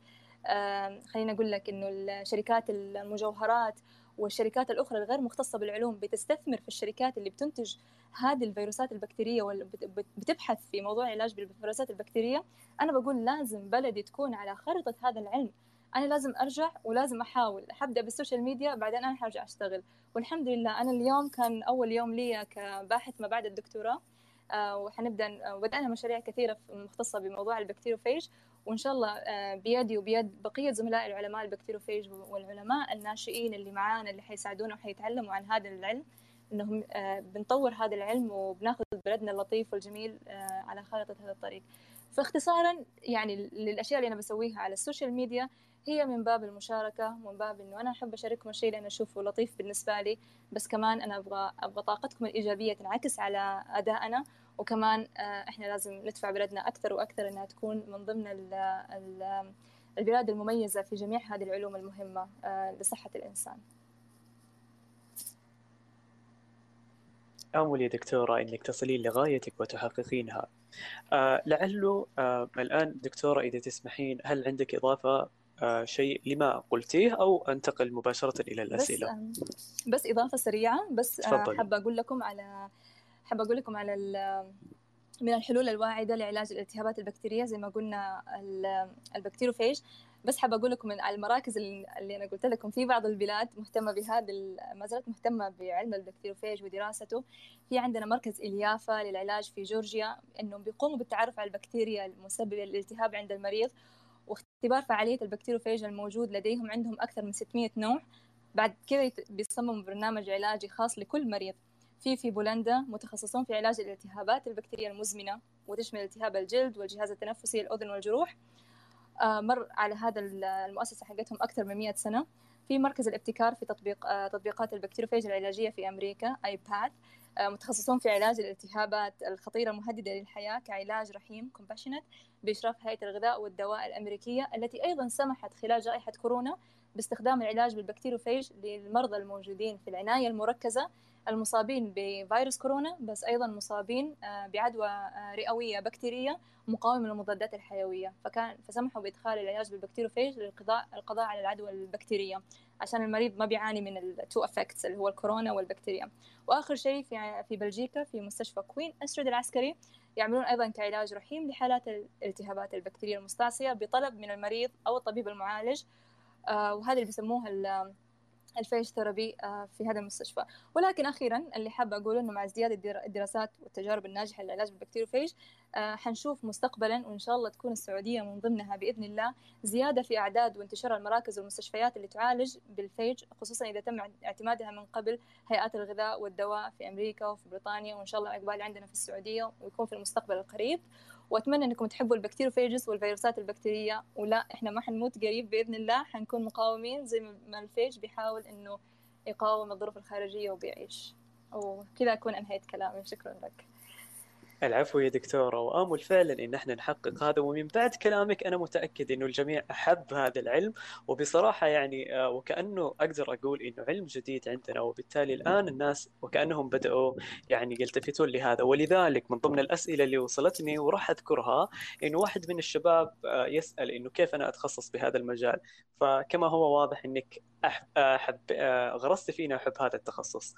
خلينا أقول لك إنه شركات المجوهرات والشركات الأخرى الغير مختصة بالعلوم بتستثمر في الشركات اللي بتنتج هذه الفيروسات البكتيرية وبتبحث في موضوع علاج بالفيروسات البكتيرية. أنا بقول لازم بلدي تكون على خريطة هذا العلم. أنا لازم أرجع ولازم أحاول. حبدأ بالسوشيال ميديا بعدين أنا حرجع أشتغل. والحمد لله أنا اليوم كان أول يوم لي كباحث ما بعد الدكتوراه. آه، وحنبدأ وبدأنا مشاريع كثيرة مختصة بموضوع ال bacteriophage وإن شاء الله آه، بيدي وبيد بقية زملائي العلماء ال bacteriophage والعلماء الناشئين اللي معانا اللي حيساعدونا وحيتعلموا عن هذا العلم إنهم آه، بنطور هذا العلم وبناخذ بلدنا اللطيف والجميل على خارطة هذا الطريق. فاختصارا يعني للأشياء اللي أنا بسويها على ال social media هي من باب المشاركة ومن باب إنه أنا أحب أشارككم الشيء اللي أنا أشوفه لطيف بالنسبة لي بس كمان أنا أبغى أبغى طاقتكم الإيجابية تنعكس على أدائنا وكمان آه، إحنا لازم ندفع بلدنا أكثر وأكثر إنها تكون من ضمن ال ال البلاد المميزة في جميع هذه العلوم المهمة آه، لصحة الإنسان. آمل يا دكتورة أنك تصلين لغايتك وتحققينها. آه لعله آه الآن دكتورة إذا تسمحين هل عندك إضافة آه، شيء لما قلتيه أو أنتقل مباشرة إلى الأسئلة؟ بس, بس إضافة سريعة بس آه، حابة أقول لكم على حابه أقول لكم على من الحلول الواعدة لعلاج الالتهابات البكتيرية زي ما قلنا ال bacteriophage بس حابه أقول لكم على المراكز اللي أنا قلت لكم في بعض البلاد مهتمة بهذا ما زالت مهتمة بعلم ال bacteriophage ودراسته. في عندنا مركز إليافا للعلاج في جورجيا إنهم بيقوموا بالتعرف على البكتيريا المسببه للالتهاب عند المريض واختبار فعالية ال bacteriophage الموجود لديهم عندهم أكثر من 600 نوع. بعد كذا بيصمموا برنامج علاجي خاص لكل مريض. في في بولندا متخصصون في علاج الالتهابات البكتيرية المزمنة وتشمل التهاب الجلد والجهاز التنفسي الأذن والجروح. آه، مر على هذا المؤسسة حقتهم أكثر من 100 سنة. في مركز الابتكار في تطبيق آه، تطبيقات ال bacteriophage العلاجية في أمريكا IPATH آه، متخصصون في علاج الالتهابات الخطيرة المهددة للحياة كعلاج رحيم compassionate بإشراف هيئة الغذاء والدواء الأمريكية التي أيضا سمحت خلال جائحة كورونا باستخدام العلاج بال bacteriophage للمرضى الموجودين في العناية المركزة. المصابين بفيروس كورونا بس أيضا مصابين آه، بعدوى آه، رئوية بكتيرية مقاومة للمضادات الحيوية. فكان فسمحوا بإدخال العلاج بال bacteriophage للقضاء القضاء على العدوى البكتيرية عشان المريض ما بيعاني من ال two effects اللي هو الكورونا والبكتيريا. وآخر شيء في في بلجيكا في مستشفى كوين استرد العسكري يعملون أيضا كعلاج رحيم لحالات الالتهابات البكتيرية المستعصية بطلب من المريض أو الطبيب المعالج. آه وهذا اللي بيسموه ال phage therapy آه، في هذا المستشفى. ولكن أخيرا اللي حابة أقوله أنه مع ازدياد الدراسات والتجارب الناجحة للعلاج بال bacteriophage آه، حنشوف مستقبلا وإن شاء الله تكون السعودية من ضمنها بإذن الله زيادة في أعداد وانتشار المراكز والمستشفيات اللي تعالج بال phage خصوصا إذا تم اعتمادها من قبل هيئات الغذاء والدواء في أمريكا وفي بريطانيا وإن شاء الله إقبال عندنا في السعودية ويكون في المستقبل القريب. وأتمنى أنكم تحبوا ال bacteriophages والفيروسات البكتيرية ولا إحنا ما حنموت قريب بإذن الله حنكون مقاومين زي ما ال phage بيحاول إنه يقاوم الظروف الخارجية وبيعيش. وكذا أكون أنهيت كلامي. شكرا لك. العفو يا دكتورة وآمل فعلا إن إحنا نحقق هذا ومن بعد كلامك أنا متأكد إنه الجميع أحب هذا العلم. وبصراحة يعني آه، وكأنه أقدر أقول إنه علم جديد عندنا وبالتالي الآن الناس وكأنهم بدأوا يعني يلتفتون لهذا. ولذلك من ضمن الأسئلة اللي وصلتني وراح أذكرها إنه واحد من الشباب آه، يسأل إنه كيف أنا أتخصص بهذا المجال. فكما هو واضح إنك أحب آه، غرست فينا أحب هذا التخصص.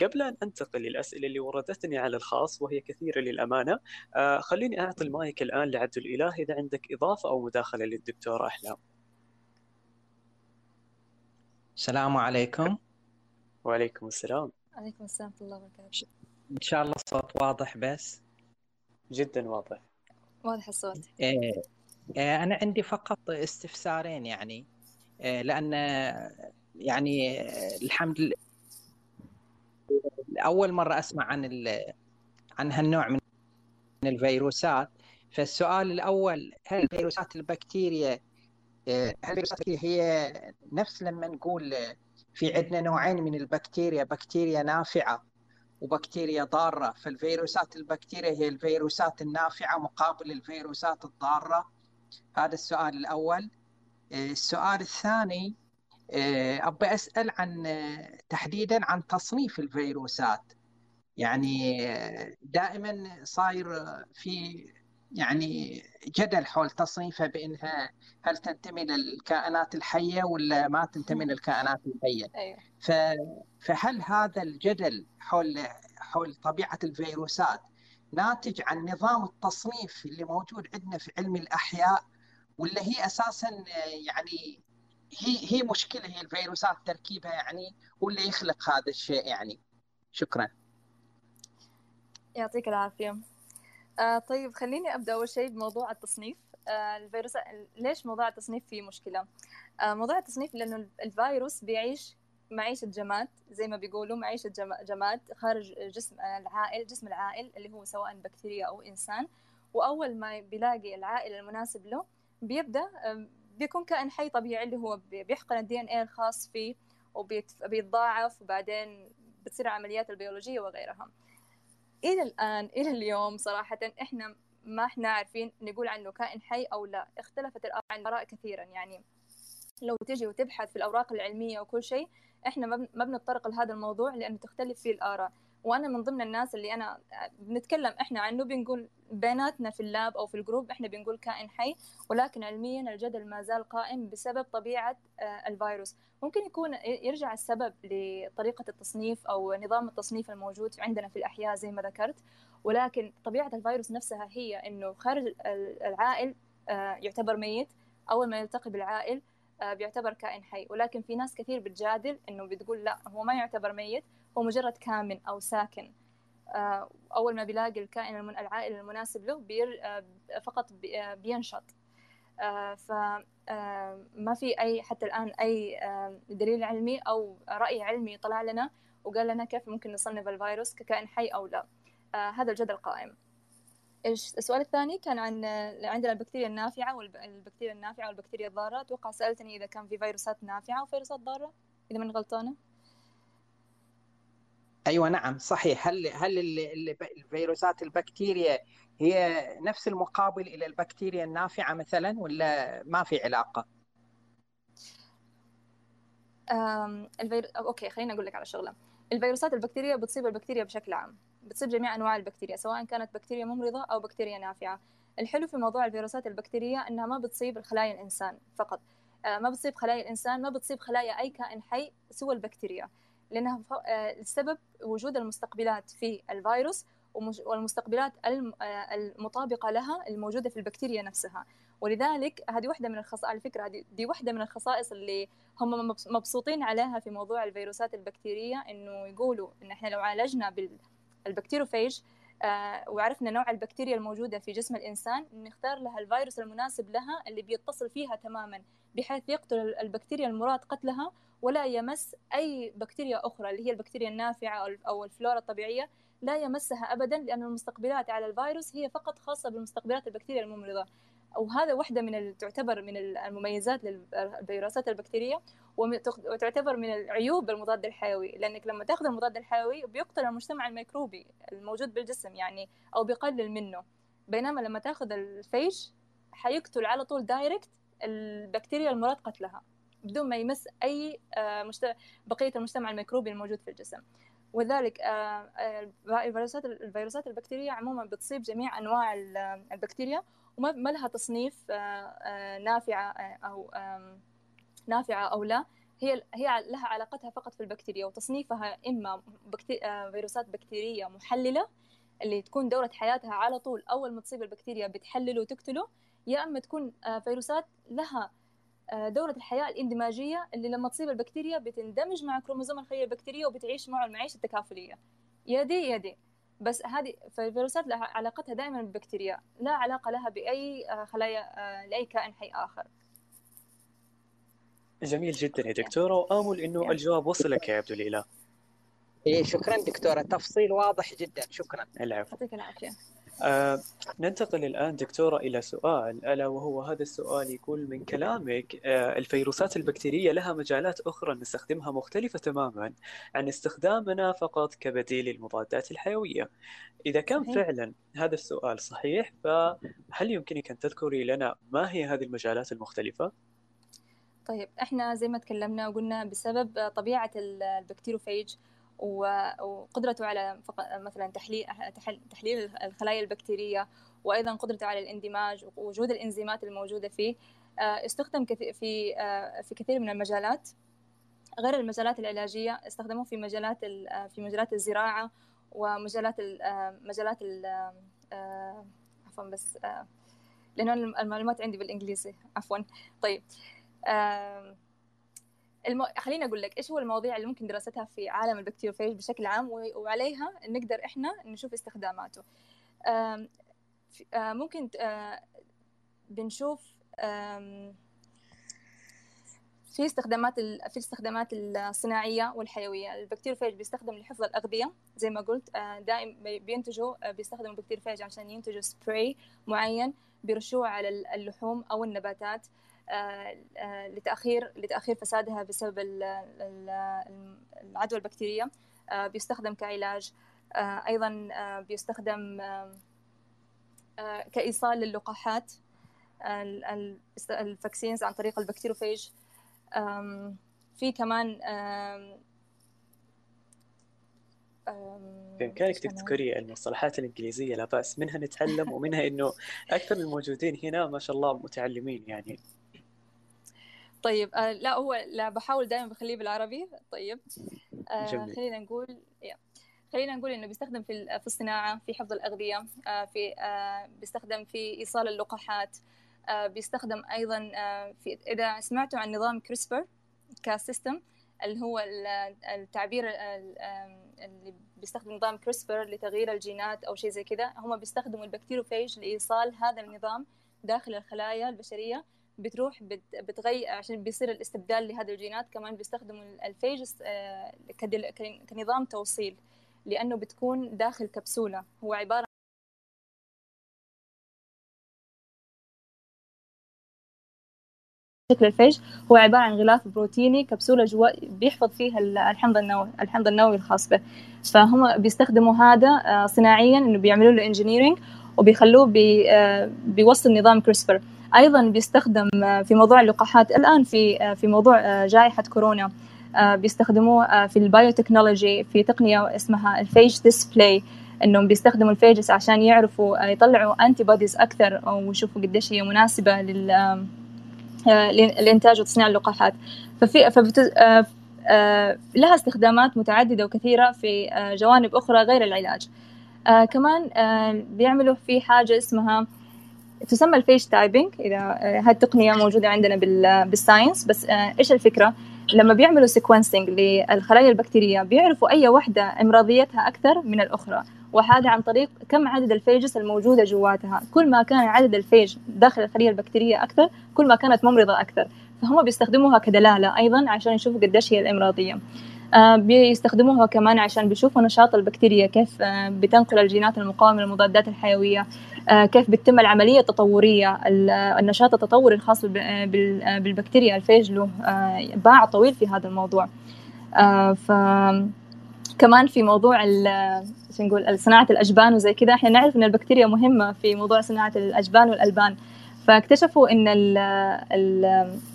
قبل أن أنتقل للأسئلة اللي وردتني على الخاص وهي كثيرة للأمانة. آه، خليني أعطي المايك الآن لعبد الإله إذا عندك إضافة أو مداخلة للدكتورة أحلام السلام عليكم. وعليكم السلام. عليكم السلام ورحمة الله وبركاته. إن شاء الله الصوت واضح بس. جدا واضح. واضح الصوت. إيه إيه أنا عندي فقط استفسارين يعني. إيه لأن يعني الحمد لله أول مرة أسمع عن عن هالنوع من الفيروسات. فالسؤال الأول هل الفيروسات البكتيريا هل الفيروسات هي نفس لما نقول في عندنا نوعين من البكتيريا بكتيريا نافعة وبكتيريا ضارة. فالفيروسات البكتيريا هي الفيروسات النافعة مقابل الفيروسات الضارة. هذا السؤال الأول. السؤال الثاني ابي أسأل عن تحديدا عن تصنيف الفيروسات. يعني دائما صاير في يعني جدل حول تصنيفها بإنها هل تنتمي للكائنات الحية ولا ما تنتمي للكائنات الحية. أيوة. فهل هذا الجدل حول حول طبيعة الفيروسات ناتج عن نظام التصنيف اللي موجود عندنا في علم الأحياء ولا هي أساسا يعني هي هي مشكلة هي الفيروسات تركيبها يعني ولا يخلق هذا الشيء يعني؟ شكرا. يعطيك العافية. آه طيب خليني أبدأ أول شيء بموضوع التصنيف. آه الفيروس ليش موضوع التصنيف فيه مشكلة؟ آه موضوع التصنيف لأنه الفيروس بيعيش معيشة جماد زي ما بيقولوا معيشة جماد خارج جسم العائل جسم العائل اللي هو سواء بكتيريا أو إنسان. وأول ما بيلاقي العائل المناسب له بيبدأ بيكون كائن حي طبيعي اللي هو بيحقن الدي إن إيه الخاص فيه وبيتضاعف وبعدين بتصير العمليات البيولوجية وغيرها. إلى الآن إلى اليوم صراحة إحنا ما إحنا عارفين نقول عنه كائن حي أو لا. اختلفت الآراء كثيرا. يعني لو تجي وتبحث في الأوراق العلمية وكل شيء إحنا ما بنتطرق لهذا الموضوع لأنه تختلف فيه الآراء. وأنا من ضمن الناس اللي أنا بنتكلم إحنا عنه بنقول بيناتنا في ال lab أو في ال group إحنا بنقول كائن حي ولكن علميا الجدل ما زال قائم بسبب طبيعة آه، الفيروس. ممكن يكون يرجع السبب لطريقة التصنيف أو نظام التصنيف الموجود عندنا في الأحياء زي ما ذكرت. ولكن طبيعة الفيروس نفسها هي إنه خارج العائل آه، يعتبر ميت. أول ما يلتقي بالعائل آه، بيعتبر كائن حي. ولكن في ناس كثير بتجادل إنه بتقول لا هو ما يعتبر ميت. هو مجرد كامن أو ساكن. آه، أول ما بيلاقي الكائن العائل المناسب له بير آه، فقط بينشط. ف ما في أي حتى الآن أي دليل علمي أو رأي علمي طلع لنا وقال لنا كيف ممكن نصنف الفيروس ككائن حي أو لا. هذا الجدل قائم. السؤال الثاني؟ كان عن عندنا البكتيريا النافعة والبكتيريا النافعة والبكتيريا الضارة. أتوقع سألتني إذا كان في فيروسات نافعة وفيروسات ضارة إذا من غلطانة؟ أيوه نعم صحيح. هل هل الفيروسات البكتيريا هي نفس المقابل إلى البكتيريا النافعة مثلا ولا ما في علاقة؟ الفير... okay خليني أقول لك على شغلة. الفيروسات البكتيريا بتصيب البكتيريا بشكل عام. بتصيب جميع أنواع البكتيريا سواء كانت بكتيريا ممرضة أو بكتيريا نافعة. الحلو في موضوع الفيروسات البكتيريه إنها ما بتصيب خلايا الإنسان فقط. آه، ما بتصيب خلايا الإنسان ما بتصيب خلايا أي كائن حي سوى البكتيريا. لأنها السبب آه، وجود المستقبلات في الفيروس والمستقبلات آه، المطابقة لها الموجودة في البكتيريا نفسها. ولذلك هذه واحدة من الخصائص على هذه دي واحدة من الخصائص اللي هم مبسوطين عليها في موضوع الفيروسات البكتيرية إنه يقولوا إن إحنا لو عالجنا بال bacteriophage آه وعرفنا نوع البكتيريا الموجودة في جسم الإنسان نختار لها الفيروس المناسب لها اللي بيتصل فيها تماما بحيث يقتل البكتيريا المراد قتلها ولا يمس أي بكتيريا أخرى اللي هي البكتيريا النافعة أو الفلورا الطبيعية لا يمسها أبدا لأن المستقبلات على الفيروس هي فقط خاصة بالمستقبلات البكتيريا الممرضة. وهذا واحدة من تعتبر من المميزات للفيروسات البكتيرية وتعتبر من العيوب المضاد الحيوي. لأنك لما تأخذ المضاد الحيوي بيقتل المجتمع الميكروبي الموجود بالجسم يعني أو بيقلل منه. بينما لما تأخذ ال phage حيقتل على طول direct البكتيريا المراد قتلها. بدون ما يمس أي آه، بقية المجتمع الميكروبي الموجود في الجسم. وذلك آه، آه، الفيروسات الفيروسات البكتيرية عموما بتصيب جميع أنواع البكتيريا وما لها تصنيف نافعة أو نافعة أو لا. هي هي لها علاقتها فقط في البكتيريا وتصنيفها إما بكتي... فيروسات بكتيرية محللة اللي تكون دورة حياتها على طول أول ما تصيب البكتيريا بتحلله وتقتله يا أما تكون فيروسات لها دورة الحياة الاندماجية اللي لما تصيب البكتيريا بتندمج مع كروموزوم الخلية البكتيرية وبتعيش معه المعيشة التكافلية. يا دي يا دي بس هذه فالفيروسات لها علاقتها دائما بالبكتيريا. لا علاقة لها بأي آه، خلايا آه، لأي كائن حي آخر. جميل جدا يا دكتورة. وآمل أنه الجواب وصلك يا عبد الإله. إيه شكرا دكتورة. تفصيل واضح جدا. شكرا. العفو. يعطيك العافية. آه ننتقل الآن دكتورة إلى سؤال ألا وهو هذا السؤال يقول من كلامك آه الفيروسات البكتيرية لها مجالات أخرى نستخدمها مختلفة تماما عن استخدامنا فقط كبديل للمضادات الحيوية إذا كان. فعلا هذا السؤال صحيح فهل يمكنك أن تذكري لنا ما هي هذه المجالات المختلفة؟ طيب إحنا زي ما تكلمنا وقلنا بسبب طبيعة البكتيروفيج وقدرته على مثلا تحليل تحليل الخلايا البكتيرية وأيضا قدرته على الاندماج ووجود الإنزيمات الموجودة فيه استخدم في في كثير من المجالات. غير المجالات العلاجية استخدموه في مجالات في مجالات الزراعة ومجالات مجالات عفوا بس لأنه المعلومات عندي بالإنجليزي. عفوا. طيب المو... خليني أقول لك إيش هو المواضيع اللي ممكن دراستها في عالم ال bacteriophage بشكل عام وعليها نقدر إحنا نشوف استخداماته. ممكن بنشوف في استخدامات في الاستخدامات الصناعية والحيوية. ال bacteriophage بيستخدم لحفظ الأغذية زي ما قلت دائما بينتجوا بيستخدموا ال bacteriophage عشان ينتجوا سبراي معين بيرشوه على اللحوم أو النباتات. لتأخير لتأخير فسادها بسبب العدوى البكتيرية. بيستخدم كعلاج. أيضا بيستخدم كإيصال للقاحات ال vaccines عن طريق ال bacteriophage. في كمان بإمكانك تذكري المصطلحات الإنجليزية لا بأس منها نتعلم ومنها إنه أكثر الموجودين هنا ما شاء الله متعلمين يعني. طيب آه لا هو لا بحاول دائما بخليه بالعربي. طيب آه خلينا نقول خلينا نقول إنه بيستخدم في في الصناعة في حفظ الأغذية آه في آه بيستخدم في إيصال اللقاحات آه بيستخدم أيضا آه في إذا سمعتوا عن نظام CRISPR-Cas system اللي هو التعبير اللي بيستخدم نظام CRISPR لتغيير الجينات أو شيء زي كذا هم بيستخدموا ال bacteriophage لإيصال هذا النظام داخل الخلايا البشرية بتروح بتغير عشان بيصير الاستبدال لهذه الجينات كمان بيستخدموا ال phage كنظام توصيل لأنه بتكون داخل كبسولة. هو عبارة شكل ال phage. هو عبارة عن غلاف بروتيني كبسولة جوا بيحفظ فيها الحمض النووي الحمض النووي الخاص به. فهم بيستخدموا هذا صناعيا إنه بيعملوا له engineering وبيخلوه بي بيوصل نظام CRISPR أيضا بيستخدم في موضوع اللقاحات الآن في في موضوع جائحة كورونا بيستخدموه في ال biotechnology في تقنية اسمها ال phage display إنهم بيستخدموا ال phages عشان يعرفوا يطلعوا antibodies أكثر أو يشوفوا قديش هي مناسبة لل لإنتاج وتصنيع اللقاحات. ففي فبت... لها استخدامات متعددة وكثيرة في جوانب أخرى غير العلاج. كمان بيعملوا في حاجة اسمها تسمى ال phage typing إذا هذه التقنية موجودة عندنا بال science. بس إيش الفكرة؟ لما بيعملوا sequencing للخلايا البكتيرية بيعرفوا أي واحدة إمراضيتها أكثر من الأخرى. وهذا عن طريق كم عدد ال phages الموجودة جواتها. كل ما كان عدد ال phage داخل الخلية البكتيرية أكثر كل ما كانت ممرضة أكثر. فهم بيستخدموها كدلالة أيضا عشان يشوفوا قديش هي الإمراضية. آه بيستخدموها كمان عشان بيشوفوا نشاط البكتيريا كيف آه بتنقل الجينات المقاومة للمضادات الحيوية آه كيف بتتم العملية التطورية النشاط التطوري الخاص بالبكتيريا الفيج له باع طويل في هذا الموضوع. ف كمان في موضوع نقول صناعة الأجبان وزي كذا إحنا نعرف إن البكتيريا مهمة في موضوع صناعة الأجبان والألبان. فاكتشفوا إن ال ال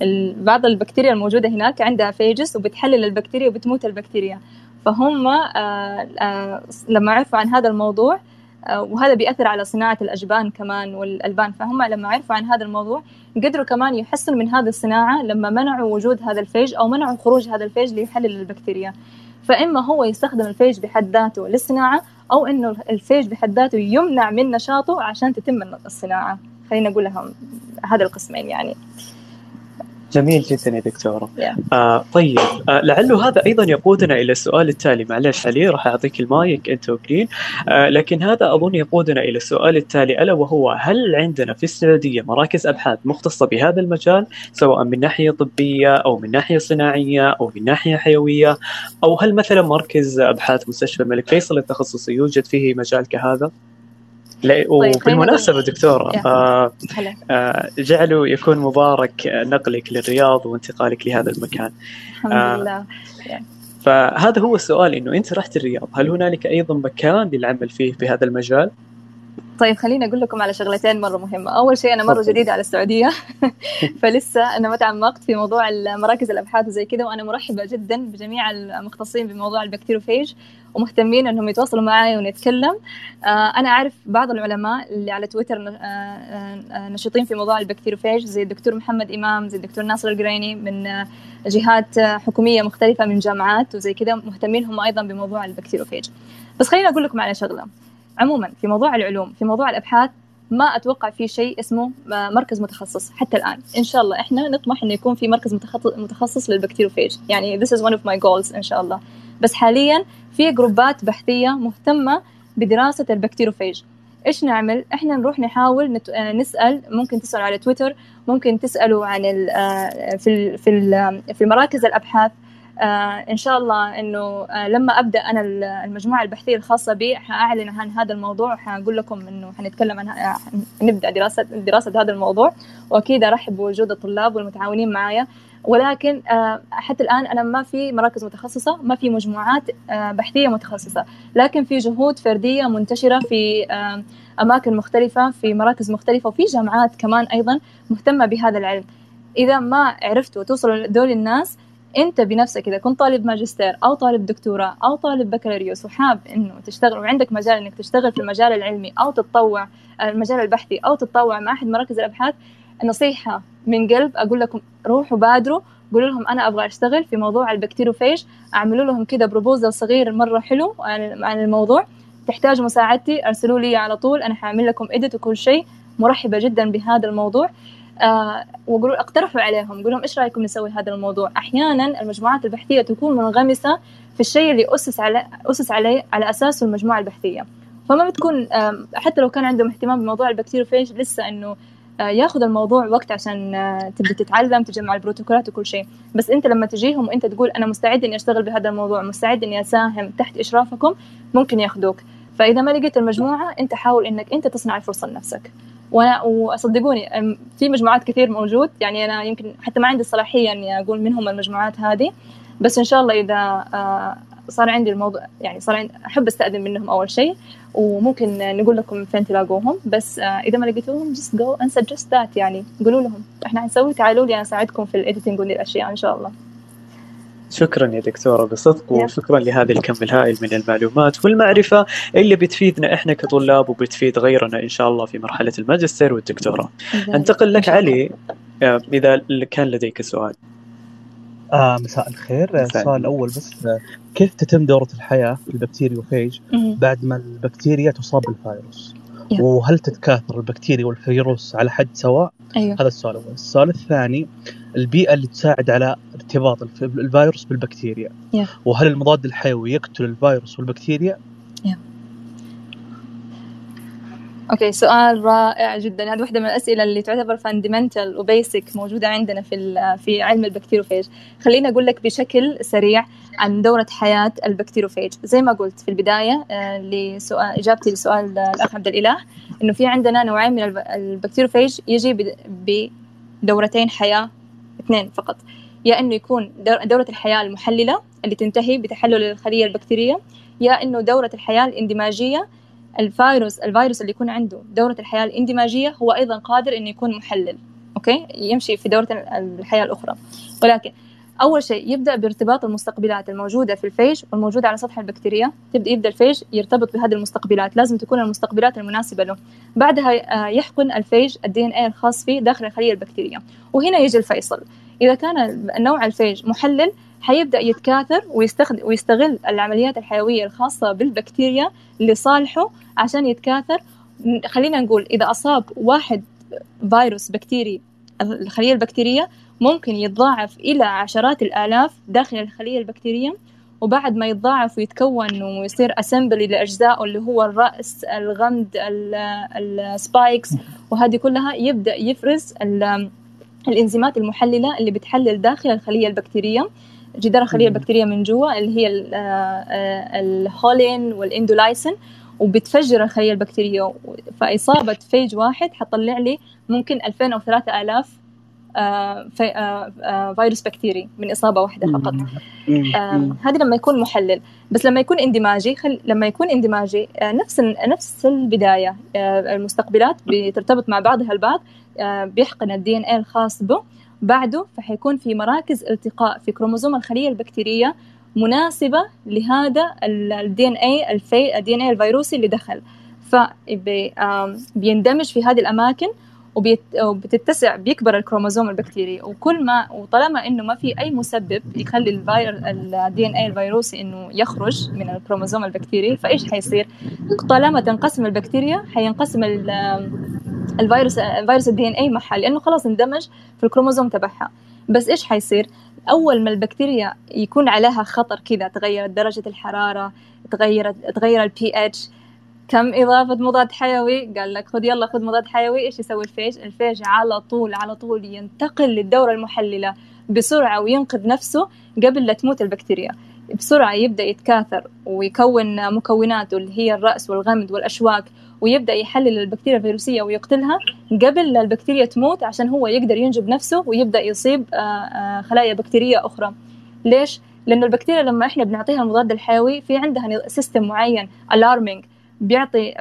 ال بعض البكتيريا الموجودة هناك عندها phages وبتحلل البكتيريا وبتموت البكتيريا. فهم آآ آآ لما عرفوا عن هذا الموضوع وهذا بيأثر على صناعة الأجبان كمان والألبان. فهم لما عرفوا عن هذا الموضوع قدروا كمان يحسنوا من هذه الصناعة لما منعوا وجود هذا ال phage أو منعوا خروج هذا ال phage ليحلل البكتيريا. فإما هو يستخدم ال phage بحد ذاته للصناعة أو إنه ال phage بحد ذاته يمنع من نشاطه عشان تتم الصناعة. خلينا نقول لهم هذا القسمين يعني. جميل جدا يا دكتورة. Yeah. آه طيب. آه لعله هذا أيضا يقودنا إلى السؤال التالي. معلش علي راح أعطيك المايك أنت وكرين آه لكن هذا أظن يقودنا إلى السؤال التالي ألا وهو هل عندنا في السعودية مراكز أبحاث مختصة بهذا المجال؟ سواء من ناحية طبية أو من ناحية صناعية أو من ناحية حيوية؟ أو هل مثلا مركز أبحاث مستشفى الملك فيصل التخصصي يوجد فيه مجال كهذا؟ وبالمناسبة دكتورة آه آه جعلوا يكون مبارك نقلك للرياض وانتقالك لهذا المكان. الحمد آه لله. فهذا هو السؤال إنه أنت رحت الرياض هل هنالك أيضا مكان للعمل فيه في هذا المجال؟ طيب خليني أقول لكم على شغلتين مرة مهمة. أول شيء أنا مرة جديدة على السعودية. فلسه أنا ما تعمقت في موضوع مراكز الأبحاث وزي كذا وأنا مرحبة جدا بجميع المختصين بموضوع البكتيروفيج ومهتمين إنهم يتواصلوا معي ونتكلم. آه، أنا أعرف بعض العلماء اللي على تويتر آه، آه، نشيطين في موضوع ال bacteriophage زي الدكتور محمد إمام زي الدكتور ناصر القريني من جهات حكومية مختلفة من جامعات وزي كذا مهتمين هم أيضا بموضوع ال bacteriophage بس خليني أقول لكم على شغلة. عموما في موضوع العلوم في موضوع الأبحاث ما أتوقع في شيء اسمه مركز متخصص حتى الآن. إن شاء الله إحنا نطمح إنه يكون في مركز متخصص لل bacteriophage يعني this is one of my goals إن شاء الله. بس حاليا في جروبات بحثية مهتمة بدراسة ال bacteriophage إيش نعمل؟ إحنا نروح نحاول نت... نسأل ممكن تسألوا على تويتر ممكن تسألوا عن ال... في في في مراكز الأبحاث. آه إن شاء الله إنه آه لما أبدأ أنا المجموعة البحثية الخاصة بي حأعلن عن هذا الموضوع وحأقول لكم إنه حنتكلم عن آه نبدأ دراسه دراسة هذا الموضوع. وأكيد أرحب بوجود الطلاب والمتعاونين معايا. ولكن آه، حتى الآن أنا ما في مراكز متخصصة ما في مجموعات آه، بحثية متخصصة. لكن في جهود فردية منتشرة في آه، أماكن مختلفة في مراكز مختلفة وفي جامعات كمان أيضا مهتمة بهذا العلم. إذا ما عرفتوا توصلوا لدول الناس أنت بنفسك إذا كنت طالب ماجستير أو طالب دكتوراه أو طالب بكالوريوس وحاب إنه تشتغل وعندك مجال إنك تشتغل في المجال العلمي أو تتطوع المجال البحثي أو تتطوع مع أحد مراكز الأبحاث نصيحة من قلب أقول لكم روحوا بادروا قولوا لهم أنا أبغى أشتغل في موضوع ال bacteriophage أعملوا لهم كده proposal صغير مرة حلو عن الموضوع. تحتاجوا مساعدتي أرسلوا لي على طول أنا حأعمل لكم edit وكل شيء. مرحبة جدا بهذا الموضوع. آه وقولوا اقترحوا عليهم قولوا لهم إيش رأيكم نسوي هذا الموضوع؟ أحيانا المجموعات البحثية تكون منغمسة في الشيء اللي أسس على أسس عليه على أساسه المجموعة البحثية. فما بتكون حتى لو كان عندهم اهتمام بموضوع البكتيروفيج لسه إنه ياخذ الموضوع وقت عشان آه، تبدأ تتعلم تجمع البروتوكولات وكل شيء. بس أنت لما تجيهم وأنت تقول أنا مستعد إني أشتغل بهذا الموضوع مستعد إني أساهم تحت إشرافكم ممكن ياخذوك. فإذا ما لقيت المجموعة أنت حاول إنك أنت تصنع الفرصة لنفسك. وصدقوني في مجموعات كثير موجود. يعني أنا يمكن حتى ما عندي الصلاحية إني أقول من هم المجموعات هذه. بس إن شاء الله إذا آه، صار عندي الموضوع يعني صار عندي أحب أستأذن منهم أول شيء وممكن نقول لكم فين تلاقوهم. بس آه، إذا ما لقيتوهم just go and suggest that يعني قولوا لهم. إحنا حنسوي تعالوا لي أنا اساعدكم في الايديتنج والاشياء إن شاء الله. شكرا يا دكتورة بصدق وشكرا لهذا الكم الهائل من المعلومات والمعرفة اللي بتفيدنا إحنا كطلاب وبتفيد غيرنا إن شاء الله في مرحلة الماجستير والدكتوراه. أنتقل لك علي آه، إذا كان لديك سؤال. آه مساء الخير. السؤال الأول بس كيف تتم دورة الحياة في البكتيريوفيج بعد ما البكتيريا تصاب بالفيروس؟ وهل تتكاثر البكتيريا والفيروس على حد سواء؟ أيوه. هذا السؤال الأول السؤال الثاني البيئة اللي تساعد على ارتباط الفيروس بالبكتيريا. yeah. وهل المضاد الحيوي يقتل الفيروس والبكتيريا؟ yeah. okay سؤال رائع جدا. هذه واحدة من الأسئلة اللي تعتبر fundamental و basic موجودة عندنا في في علم البكتيروفيج خليني أقول لك بشكل سريع عن دورة حياة البكتيروفيج زي ما قلت في البداية آه، لسؤال إجابتي لسؤال الأخ عبد الإله إنه في عندنا نوعين من البكتيروفيج يجي بدورتين حياة اثنين فقط. يا إنه يكون دورة الحياة المحللة اللي تنتهي بتحلل الخلية البكتيرية يا إنه دورة الحياة الاندماجية الفيروس الفيروس اللي يكون عنده دورة الحياة الاندماجية هو أيضا قادر إنه يكون محلل okay؟ يمشي في دورة الحياة الأخرى. ولكن أول شيء يبدأ بارتباط المستقبلات الموجودة في ال phage والموجودة على سطح البكتيريا. تبدأ يبدأ ال phage يرتبط بهذه المستقبلات لازم تكون المستقبلات المناسبة له. بعدها آه، يحقن ال phage ال DNA الخاص فيه داخل الخلية البكتيرية. وهنا يجي الفيصل. إذا كان نوع ال phage محلل حيبدأ يتكاثر ويستخدم ويستغل العمليات الحيوية الخاصة بالبكتيريا لصالحه عشان يتكاثر. خلينا نقول إذا أصاب واحد فيروس بكتيري الخلية البكتيرية ممكن يتضاعف إلى عشرات الآلاف داخل الخلية البكتيرية وبعد ما يتضاعف ويتكون ويصير assembly لأجزائه اللي هو الرأس الغمد ال spikes وهذه كلها يبدأ يفرز الإنزيمات المحللة اللي بتحلل داخل الخلية البكتيرية. جدار الخليه البكتيريه من جوا اللي هي آه، ال holin وال endolysin وبتفجر الخليه البكتيريه فإصابة phage واحد حطلع لي ممكن 2000 أو 3000 فيروس بكتيري من إصابة واحدة فقط. هذه لما يكون محلل. بس لما يكون اندماجي خل... لما يكون اندماجي نفس نفس البداية المستقبلات بترتبط مع بعضها البعض بيحقن ال DNA الخاص به. بعده فحيكون في مراكز التقاء في كروموزوم الخلية البكتيرية مناسبة لهذا ال DNA ال DNA الفيروسي اللي دخل. فبيندمج في هذه الأماكن وبتتسع بيكبر الكروموزوم البكتيري وكل ما وطالما إنه ما في أي مسبب يخلي الفير ال DNA الفيروسي إنه يخرج من الكروموزوم البكتيري فإيش حيصير؟ طالما تنقسم البكتيريا حينقسم الفيروس الفيروس ال DNA معها لأنه خلاص اندمج في الكروموزوم تبعها بس إيش حيصير؟ أول ما البكتيريا يكون عليها خطر كذا تغيرت درجة الحرارة تغيرت تغير البي اتش كم إضافة مضاد حيوي؟ قال لك خذ يلا خذ مضاد حيوي إيش يسوي ال phage ال phage على طول على طول ينتقل للدورة المحللة بسرعة وينقذ نفسه قبل لا تموت البكتيريا. بسرعة يبدأ يتكاثر ويكون مكوناته اللي هي الرأس والغمد والأشواك ويبدأ يحلل البكتيريا الفيروسية ويقتلها قبل لا البكتيريا تموت عشان هو يقدر ينجب نفسه ويبدأ يصيب خلايا بكتيرية أخرى. ليش؟ لأنه البكتيريا لما إحنا بنعطيها المضاد الحيوي في عندها system معين alarming. بيعطي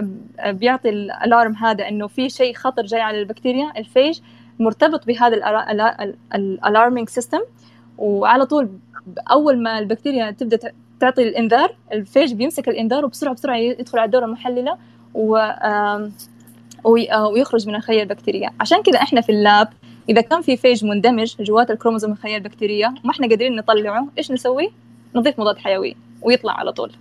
بيعطي ال alarm هذا إنه في شيء خطر جاي على البكتيريا ال phage مرتبط بهذا ال alarming system وعلى طول أول ما البكتيريا تبدأ تعطي الإنذار ال phage بيمسك الإنذار وبسرعة بسرعة يدخل على الدورة المحللة و ويخرج من الخليه البكتيرية. عشان كذا إحنا في ال lab إذا كان في phage مندمج جوات الكروموزوم الخليه البكتيرية وما إحنا قادرين نطلعه إيش نسوي؟ نضيف مضاد حيوي ويطلع على طول.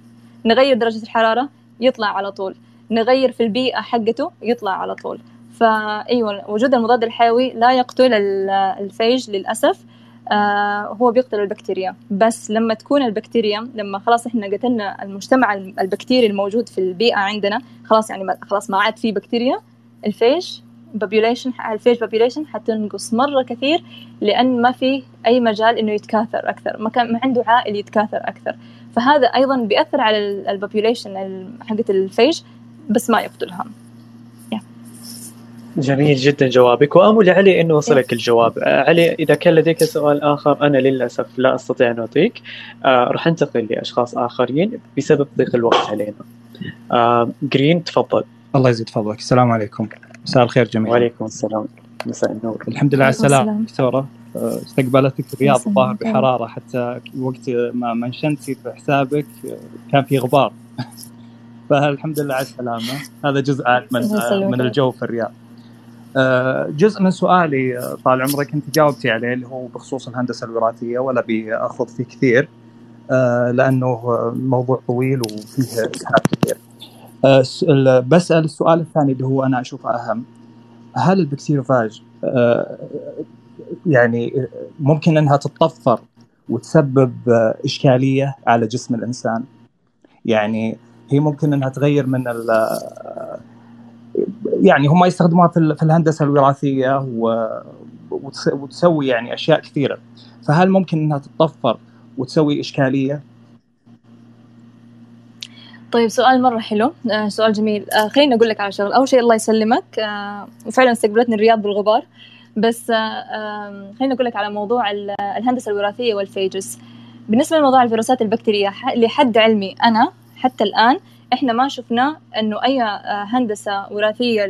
نغير درجة الحرارة يطلع على طول. نغير في البيئة حقته يطلع على طول. فأيوة وجود المضاد الحيوي لا يقتل ال phage للأسف. آه هو بيقتل البكتيريا. بس لما تكون البكتيريا لما خلاص إحنا قتلنا المجتمع البكتيري الموجود في البيئة عندنا خلاص يعني خلاص ما عاد في بكتيريا ال phage population ال phage population حتنقص مرة كثير لأن ما في أي مجال إنه يتكاثر أكثر. ما كان ما عنده عائل يتكاثر أكثر. فهذا أيضا بيأثر على ال population حقت ال phage بس ما يقتلها جميل جدا جوابك. وأمل علي إنه وصلك الجواب. علي إذا كان لديك سؤال آخر أنا للأسف لا أستطيع أن أعطيك. آه راح انتقل لأشخاص آخرين بسبب ضيق الوقت علينا. آه جرين تفضل. الله يزيد فضلك. السلام عليكم. مساء الخير جميعا. وعليكم السلام. مساء النور. الحمد لله على السلامه دكتوره استقبلتك الرياض الظاهر بحرارة حتى وقت ما منشنتي في حسابك كان في غبار. فالحمد لله على السلامة. هذا جزء من من الجو في الرياض. جزء من سؤالي طال عمرك انت جاوبتي عليه اللي هو بخصوص الهندسة الوراثية ولا بياخذ فيه كثير لأنه موضوع طويل وفيه إسهاب كثير. بسأل السؤال الثاني اللي هو أنا أشوفه أهم. هل البكتيروفاج يعني ممكن انها تتطفر وتسبب اشكالية على جسم الانسان. يعني هي ممكن انها تغير من ال يعني هم يستخدموها في الهندسة الوراثية وتسوي يعني أشياء كثيرة. فهل ممكن إنها تتطفر وتسوي إشكالية؟ طيب سؤال مرة حلو. آه سؤال جميل. آه خليني أقول لك على شغل. أول شيء الله يسلمك. آه وفعلا استقبلتني الرياض بالغبار. بس خليني أقول لك على موضوع الهندسة الوراثية وال phages. بالنسبة لموضوع الفيروسات البكتيرية لحد علمي أنا حتى الآن إحنا ما شفنا إنه أي هندسة وراثية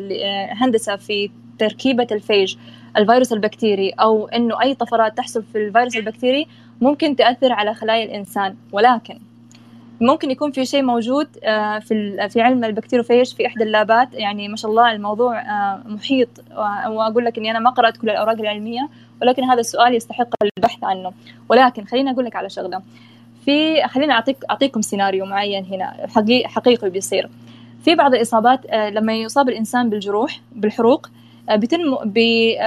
هندسة في تركيبة ال phage الفيروس البكتيري أو إنه أي طفرات تحصل في الفيروس البكتيري ممكن تأثر على خلايا الإنسان. ولكن ممكن يكون في شيء موجود في في علم البكتيروفيج في إحدى ال labات. يعني ما شاء الله الموضوع محيط وأقول لك إني أنا ما قرأت كل الأوراق العلمية ولكن هذا السؤال يستحق البحث عنه. ولكن خليني أقول لك على شغلة. في خليني أعطيك أعطيكم سيناريو معين هنا حقيقي بيصير. في بعض الإصابات لما يصاب الإنسان بالجروح بالحروق بتنمو بي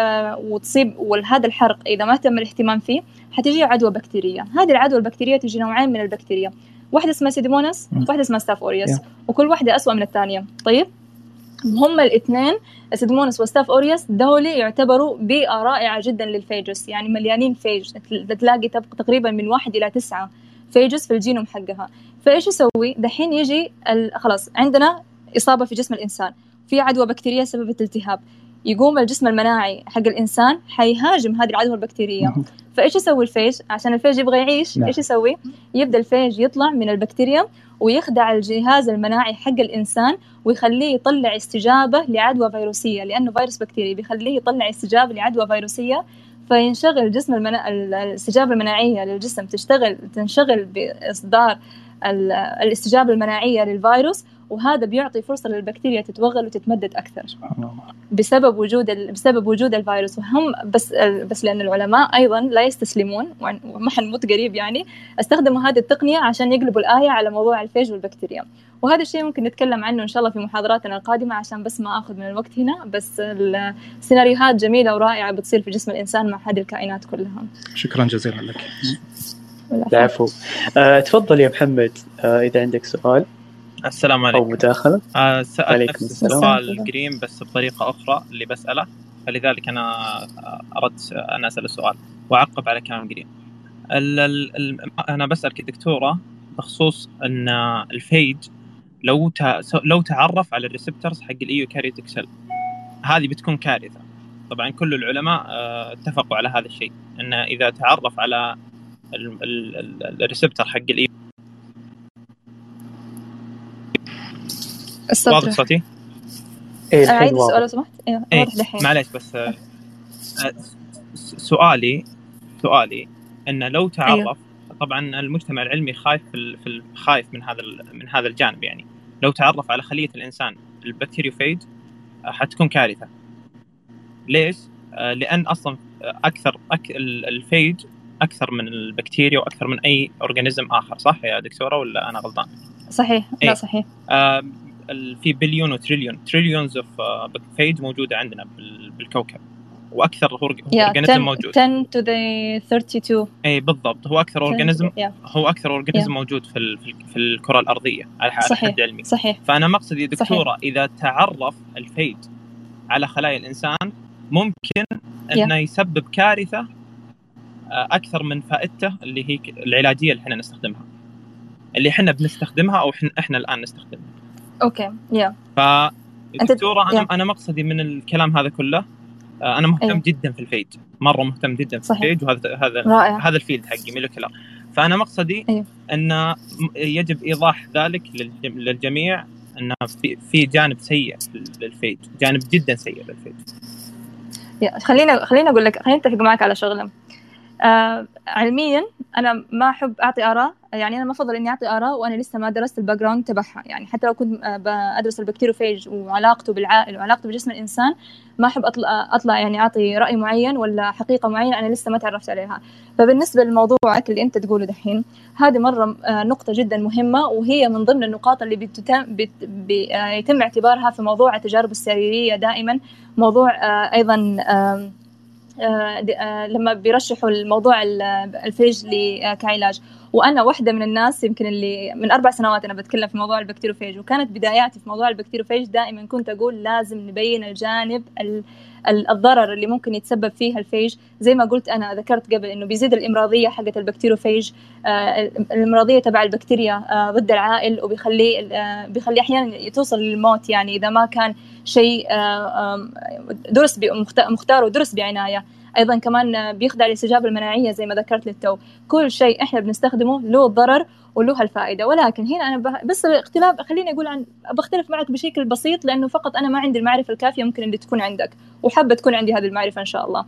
وتصيب وهذا الحرق إذا ما تم الاهتمام فيه حتجي عدوى بكتيرية. هذه العدوى البكتيرية تجي نوعين من البكتيريا واحدة اسمها Pseudomonas وواحدة اسمها Staph aureus yeah. وكل واحدة أسوأ من الثانية. طيب؟ هم الاثنين Pseudomonas و Staph aureus دولي يعتبروا بيئة رائعة جدا لل phages يعني مليانين phage. تلاقي تقريبا من واحد إلى تسعة phages في الجينوم حقها. فإيش يسوي؟ دحين يجي خلاص عندنا إصابة في جسم الإنسان. في عدوى بكتيرية سببت التهاب. يقوم الجسم المناعي حق الإنسان حيهاجم هذه العدوى البكتيريه فإيش يسوي ال phage؟ عشان ال phage يبغى يعيش نعم. إيش يسوي؟ يبدأ الفيج يطلع من البكتيريا ويخدع الجهاز المناعي حق الإنسان ويخليه يطلع استجابة لعدوى فيروسية لأنه فيروس بكتيري بيخليه يطلع استجابة لعدوى فيروسية. فينشغل جسم المنا... الاستجابة المناعية للجسم تشتغل تنشغل بإصدار الاستجابة المناعية للفيروس وهذا بيعطي فرصة للبكتيريا تتوغل وتتمدد أكثر. بسبب وجود ال... بسبب وجود الفيروس. وهم بس بس لأن العلماء أيضا لا يستسلمون وما حنموت قريب يعني استخدموا هذه التقنية عشان يقلبوا الآية على موضوع الفيج والبكتيريا. وهذا الشيء ممكن نتكلم عنه إن شاء الله في محاضراتنا القادمة عشان بس ما أخذ من الوقت هنا. بس السيناريوهات جميلة ورائعة بتصير في جسم الإنسان مع هذه الكائنات كلها. شكرا جزيلا لك. العفو. أه، تفضل يا محمد. أه، إذا عندك سؤال. السلام عليكم. أو مداخلة. آه سألت نفس السؤال القريم بس بطريقة أخرى اللي بسأله فلذلك أنا أردت أن أسأل السؤال وأعقب على كلام قريم أنا بسألك دكتورة بخصوص أن ال phage لو لو تعرف على ال receptors حق ال eukaryotic cell هذه بتكون كارثة. طبعا كل العلماء آه، اتفقوا على هذا الشيء أن إذا تعرف على ال receptor حق ال eu واضح صوتي؟ إيه عيد السؤال لو سمحت أيوه إيه. معليش بس آه، سؤالي سؤالي إنه لو تعرف أيوه. طبعا المجتمع العلمي خايف في خايف من هذا من هذا الجانب يعني لو تعرف على خلية الإنسان ال bacteriophage آه، حتكون كارثة ليش؟ آه، لأن أصلا أكثر أك... ال phage أكثر من البكتيريا وأكثر من أي organism آخر صح يا دكتورة ولا أنا غلطان؟ صحيح لا إيه. صحيح آه في بليون وتريليون. trillions of phage موجودة عندنا بالكوكب. وأكثر organism موجود. 10 to the 32 اي بالضبط. هو أكثر organism هو أكثر organism موجود في في الكرة الأرضية على حد علمي. صحيح. فأنا مقصدي دكتورة صحيح. إذا تعرف ال phage على خلايا الإنسان ممكن إنه يسبب كارثة آه، أكثر من فائدته اللي هي العلاجية اللي إحنا نستخدمها. اللي إحنا بنستخدمها أو إحنا الآن نستخدمها. okay يا ف دكتورة أنا أنا مقصدي من الكلام هذا كله آه، أنا مهتم أيه. جدا في ال phage مرة مهتم جدا في صحيح. ال phage وهذا هذا رائع. هذا ال field حقي molecular فأنا مقصدي أيه. أن يجب إيضاح ذلك للجميع انه في في جانب سيء لل phage جانب جدا سيء لل phage خلينا خلينا أقول لك خلينا نتفق معك على شغلة آه علميا أنا ما أحب أعطي آراء يعني أنا ما أفضل إني أعطي آراء وأنا لسه ما درست ال background تبعها. يعني حتى لو كنت آه، أدرس ال bacteriophage وعلاقته بالعائل وعلاقته بجسم الإنسان ما أحب أطلع أطلع يعني أعطي رأي معين ولا حقيقة معينة أنا لسه ما تعرفت عليها. فبالنسبة لموضوعك اللي أنت تقوله دحين هذه مرة آه، نقطة جدا مهمة وهي من ضمن النقاط اللي بتتم بت بيتم اعتبارها في موضوع التجارب السريرية دائما. موضوع آه، أيضا آه، آه، لما بيرشحوا الموضوع ال phage كعلاج. وأنا واحدة من الناس يمكن اللي من أربع سنوات أنا بتكلم في موضوع ال bacteriophage وكانت بداياتي في موضوع ال bacteriophage دائما كنت أقول لازم نبين الجانب الضرر اللي ممكن يتسبب فيها ال phage زي ما قلت أنا ذكرت قبل إنه بيزيد الإمراضية حقت ال bacteriophage آه، الإمراضية تبع البكتيريا ضد العائل وبيخليه بيخليه أحيانا توصل للموت يعني إذا ما كان شيء درس مختار ودرس بعناية. أيضا كمان بيخدع الاستجابة المناعية زي ما ذكرت للتو. كل شيء إحنا بنستخدمه له ضرر وله الفائده ولكن هنا أنا بس الاختلاف خليني أقول عن بختلف معك بشكل بسيط لأنه فقط أنا ما عندي المعرفة الكافية ممكن اللي تكون عندك وحابة تكون عندي هذه المعرفة إن شاء الله.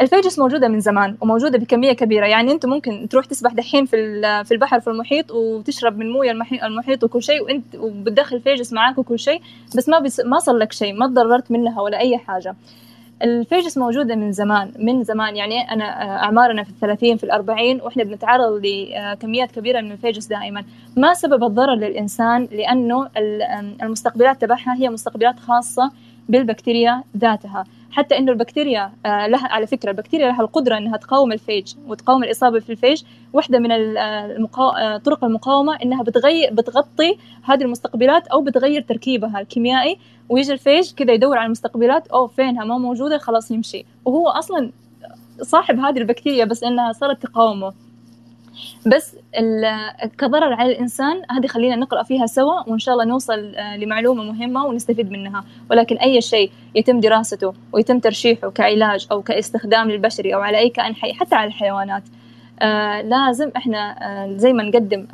الفيجس موجودة من زمان وموجودة بكمية كبيرة. يعني أنت ممكن تروح تسبح دحين في في البحر في المحيط وتشرب من موية المحيط وكل شيء وانت وبتدخل phages معاك وكل شيء بس ما بس ما صار لك شيء ما تضررت منها ولا أي حاجة. ال phages موجودة من زمان من زمان. يعني أنا أعمارنا في الثلاثين في الأربعين وإحنا بنتعرض لكميات كبيرة من ال phages دائما. ما سبب الضرر للإنسان؟ لأنه المستقبلات تبعها هي مستقبلات خاصة بالبكتيريا ذاتها. حتى إنه البكتيريا آه، لها على فكرة البكتيريا لها القدرة إنها تقاوم ال phage وتقاوم الإصابة في ال phage. واحدة من المقا... آه، طرق المقاومة إنها بتغير بتغطي هذه المستقبلات أو بتغير تركيبها الكيميائي. ويجي الفيج كذا يدور على المستقبلات أو فينها؟ ما موجودة خلاص يمشي. وهو أصلا صاحب هذه البكتيريا بس إنها صارت تقاومه. بس كضرر على الإنسان هذه خلينا نقرأ فيها سوا وإن شاء الله نوصل آه، لمعلومة مهمة ونستفيد منها. ولكن أي شيء يتم دراسته ويتم ترشيحه كعلاج أو كاستخدام للبشري أو على أي كائن حي حتى على الحيوانات آه لازم إحنا آه زي ما نقدم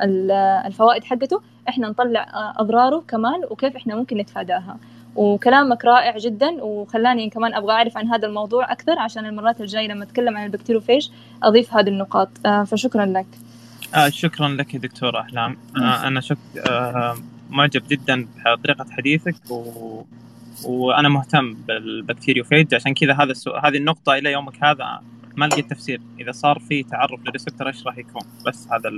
الفوائد حقته إحنا نطلع أضراره كمان وكيف إحنا ممكن نتفاداها. وكلامك رائع جدا وخلاني كمان أبغى أعرف عن هذا الموضوع أكثر عشان المرات الجاية لما أتكلم عن ال bacteriophage أضيف هذه النقاط. آه فشكرا لك. آه شكرا لك يا دكتورة أحلام. آه أنا شك آه معجب جدا بطريقة حديثك و... وأنا مهتم بال bacteriophage عشان كذا هذا السؤال هذه النقطة إلى يومك هذا ما لقيت تفسير. إذا صار في تعرف للريسبتر إيش راح يكون. بس هذا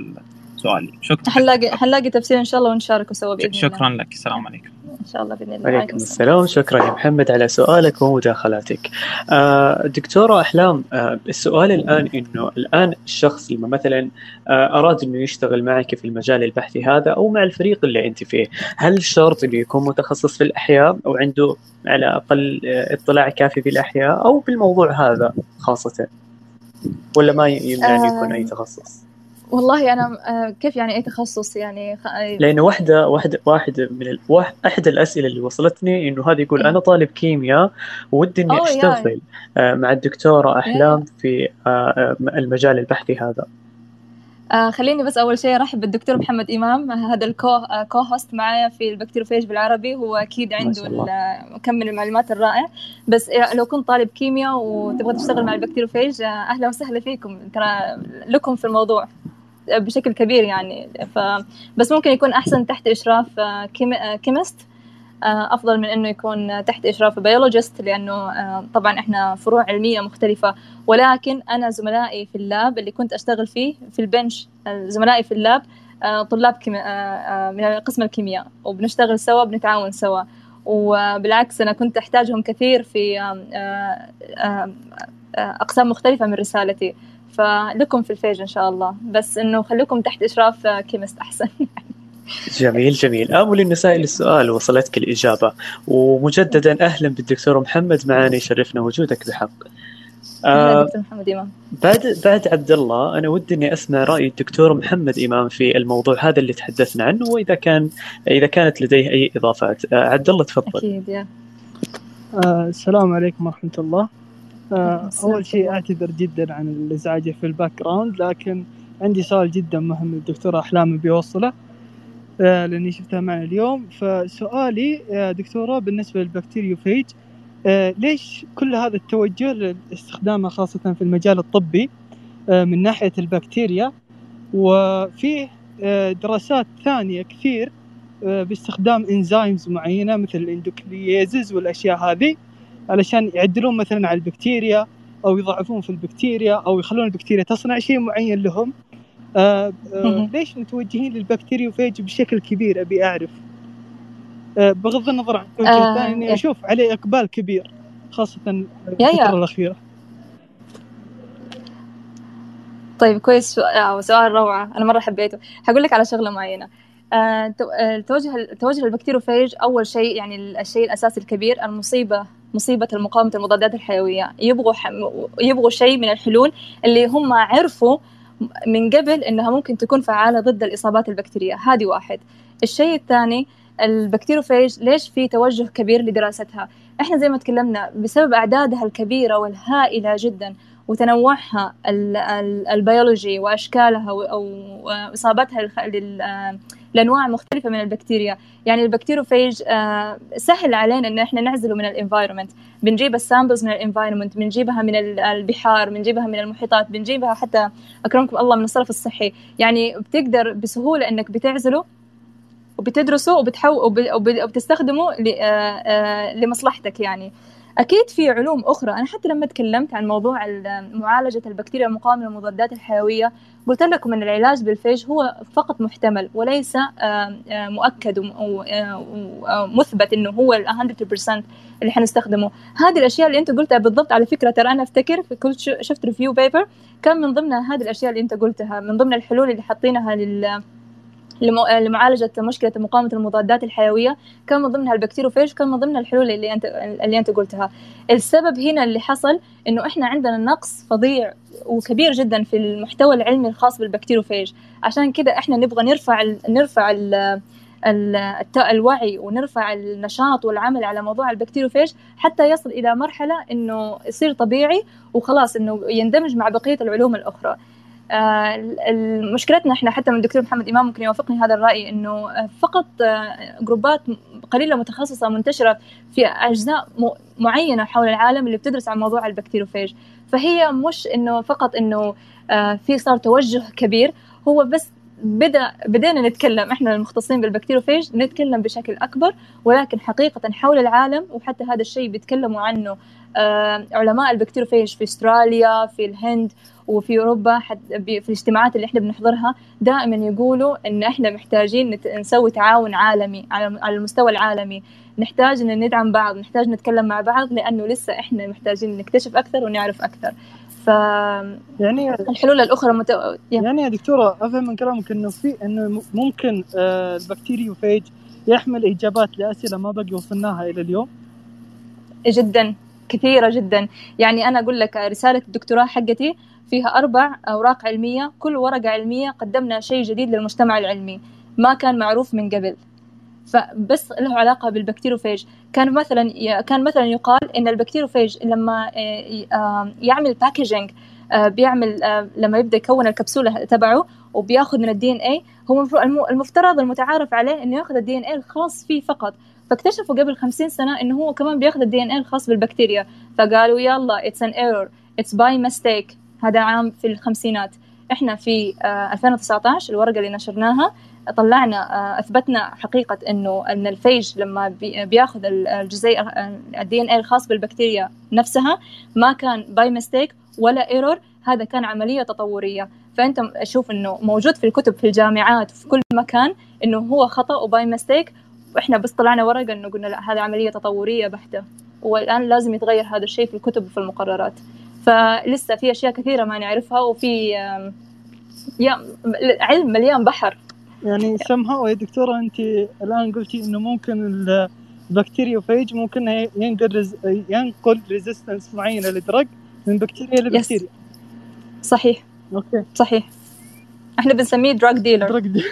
سؤالي شكرا. حنلاقي حنلاقي تفسير إن شاء الله ونشاركه سوا بإذن الله. شكرا لك. السلام عليكم. إن شاء الله بإذن الله. وعليكم السلام. شكرا يا محمد على سؤالك ومداخلاتك. آه دكتورة أحلام آه السؤال الآن إنه الآن الشخص لما مثلا آه أراد إنه يشتغل معك في المجال البحثي هذا أو مع الفريق اللي أنت فيه هل شرط إنه يكون متخصص في الأحياء أو عنده على الاقل اطلاع كافي في الأحياء أو بالموضوع هذا خاصة؟ ولا ما يمنع أن يكون أي تخصص؟ والله أنا آه، كيف يعني أي تخصص يعني؟ لأنه واحدة واحدة واحدة من ال... واحد أحد الأسئلة اللي وصلتني إنه هذا يقول أنا طالب كيمياء ودي إني أشتغل يعني. مع الدكتورة أحلام في آه، المجال البحثي هذا. آه خليني بس أول شيء أرحب بالدكتور محمد إمام هذا ال co آه co-host معايا في ال bacteriophage بالعربي. هو أكيد عنده كم من المعلومات الرائع بس لو كنت طالب كيمياء وتبغى تشتغل مع ال bacteriophage أهلا وسهلا فيكم. ترى لكم في الموضوع. بشكل كبير يعني. ف بس ممكن يكون أحسن تحت إشراف آه، chemist. آه، أفضل من إنه يكون تحت إشراف biologist لأنه آه، طبعا إحنا فروع علمية مختلفة. ولكن أنا زملائي في ال lab اللي كنت أشتغل فيه في ال bench زملائي في ال lab طلاب من قسم الكيمياء. وبنشتغل سوا بنتعاون سوا. وبالعكس أنا كنت أحتاجهم كثير في أقسام مختلفة من رسالتي. فلكم في ال phage إن شاء الله. بس إنه خليكم تحت إشراف chemist أحسن. جميل جميل. آمل اللي سأل السؤال وصلتك الإجابة. ومجددا أهلا بالدكتور محمد معنا يشرفنا وجودك بحق. آه دكتور محمد إمام. بعد بعد عبد الله أنا ودي إني أسمع رأي الدكتور محمد إمام في الموضوع هذا اللي تحدثنا عنه وإذا كان إذا كانت لديه أي إضافات. آه عبد الله تفضل. أكيد يا. آه السلام عليكم ورحمة الله. آه، أول شيء أعتذر جدا عن الإزعاج في ال background لكن عندي سؤال جدا مهم للدكتورة أحلام بوصله آه، لأني شفتها معنا اليوم. فسؤالي يا دكتورة بالنسبة لل bacteriophage آه، ليش كل هذا التوجه لاستخدامها خاصة في المجال الطبي من ناحية البكتيريا؟ وفيه دراسات ثانية كثير باستخدام enzymes معينة مثل ال endonucleases والأشياء هذه. علشان يعدلون مثلا على البكتيريا أو يضعفون في البكتيريا أو يخلون البكتيريا تصنع شيء معين لهم. آه آه ليش متوجهين لل bacteriophage بشكل كبير؟ أبي أعرف. آه بغض النظر عن التوجه آه الثاني إيه. أشوف عليه إقبال كبير خاصة الفترة الأخيرة. طيب كويس. آه، سؤال روعة. أنا مرة حبيته. حقول لك على شغلة معينة. التوجه آه، التوجه لل bacteriophage أول شيء يعني الشيء الأساسي الكبير المصيبة مصيبة المقاومة المضادات الحيوية. يبغوا يبغوا شيء من الحلول اللي هم عرفوا من قبل إنها ممكن تكون فعالة ضد الإصابات البكتيرية. هذه واحد. الشيء الثاني ال bacteriophage ليش في توجه كبير لدراستها؟ إحنا زي ما تكلمنا بسبب أعدادها الكبيرة والهائلة جدا وتنوعها البيولوجي وأشكالها أو إصابتها لأنواع مختلفة من البكتيريا. يعني ال bacteriophage آه، سهل علينا إن إحنا نعزله من ال environment. بنجيب ال samples من ال environment بنجيبها من البحار بنجيبها من المحيطات بنجيبها حتى أكرمكم الله من الصرف الصحي. يعني بتقدر بسهولة إنك بتعزله وبتدرسه وبتحو وبتستخدمه آه، آه، لمصلحتك يعني. أكيد في علوم أخرى. أنا حتى لما تكلمت عن موضوع معالجة البكتيريا المقاومة للمضادات الحيوية قلت لكم ان العلاج بال phage هو فقط محتمل وليس مؤكد ومثبت إنه هو ال 100% اللي حنستخدمه. هذه الأشياء اللي أنت قلتها بالضبط على فكرة ترى أنا أفتكر في كل شفت review paper كان من ضمن هذه الأشياء اللي أنت قلتها من ضمن الحلول اللي حاطينها لل لمعالجة مشكلة مقاومة المضادات الحيوية. كان من ضمنها ال bacteriophage كان من ضمن الحلول اللي انت اللي أنت قلتها. السبب هنا اللي حصل إنه إحنا عندنا نقص فظيع وكبير جدا في المحتوى العلمي الخاص بال bacteriophage عشان كده إحنا نبغى نرفع ال نرفع ال الوعي ونرفع النشاط والعمل على موضوع ال bacteriophage حتى يصل إلى مرحلة إنه يصير طبيعي وخلاص إنه يندمج مع بقية العلوم الأخرى. آه، مشكلتنا إحنا حتى من الدكتور محمد إمام ممكن يوافقني هذا الرأي إنه فقط آه، group ات قليلة متخصصه منتشره في أجزاء معينة حول العالم اللي بتدرس عن موضوع ال bacteriophage فهي مش إنه فقط إنه آه، في صار توجه كبير هو بس بدأ بدينا نتكلم إحنا المختصين بال bacteriophage نتكلم بشكل أكبر ولكن حقيقة حول العالم وحتى هذا الشيء بيتكلموا عنه علماء ال bacteriophage في استراليا في الهند وفي أوروبا في الاجتماعات اللي إحنا بنحضرها دائما يقولوا إن إحنا محتاجين نسوي تعاون عالمي على المستوى العالمي. نحتاج إن ندعم بعض نحتاج نتكلم مع بعض لأنه لسه إحنا محتاجين نكتشف أكثر ونعرف أكثر. ف يعني الحلول الأخرى مت... يعني يا دكتورة أفهم من كلامك إنه في إنه ممكن آه، البكتيريوفيج يحمل إجابات لأسئلة ما بقي وصلناها إلى اليوم؟ جدا. كثيرة جدا. يعني أنا أقول لك رسالة الدكتوراه حقتي فيها أربع أوراق علمية. كل ورقة علمية قدمنا شيء جديد للمجتمع العلمي. ما كان معروف من قبل. فبس له علاقة بال bacteriophage كان مثلا كان مثلا يقال إن ال bacteriophage لما آه، آه، يعمل packaging آه، بيعمل لما يبدأ يكون الكبسولة تبعه وبياخذ من ال DNA هو المفترض المتعارف عليه إنه ياخذ ال DNA الخاص فيه فقط. فاكتشفوا قبل خمسين سنة إنه هو كمان بياخذ ال DNA الخاص بالبكتيريا. فقالوا يلا it's an error it's by mistake هذا عام في الخمسينات. إحنا في 2019 آه، الورقة اللي نشرناها طلعنا آه، أثبتنا حقيقة إنه إن ال phage لما بياخذ الجزيء ال DNA الخاص بالبكتيريا نفسها ما كان by mistake ولا error هذا كان عملية تطورية. فأنت شوف إنه موجود في الكتب في الجامعات في كل مكان إنه هو خطأ و by mistake وإحنا بس طلعنا ورقه إنه قلنا لا هذه عملية تطورية بحتة. والآن لازم يتغير هذا الشيء في الكتب وفي المقررات. فلسه في أشياء كثيرة ما نعرفها وفي علم مليان بحر. يعني اسمها يا دكتورة أنت الآن قلتي إنه ممكن ال bacteriophage ممكن ينقل ينقل resistance معينة ل drug من بكتيريا لبكتيريا. صحيح. okay. صحيح. إحنا بنسميه drug dealer drug dealer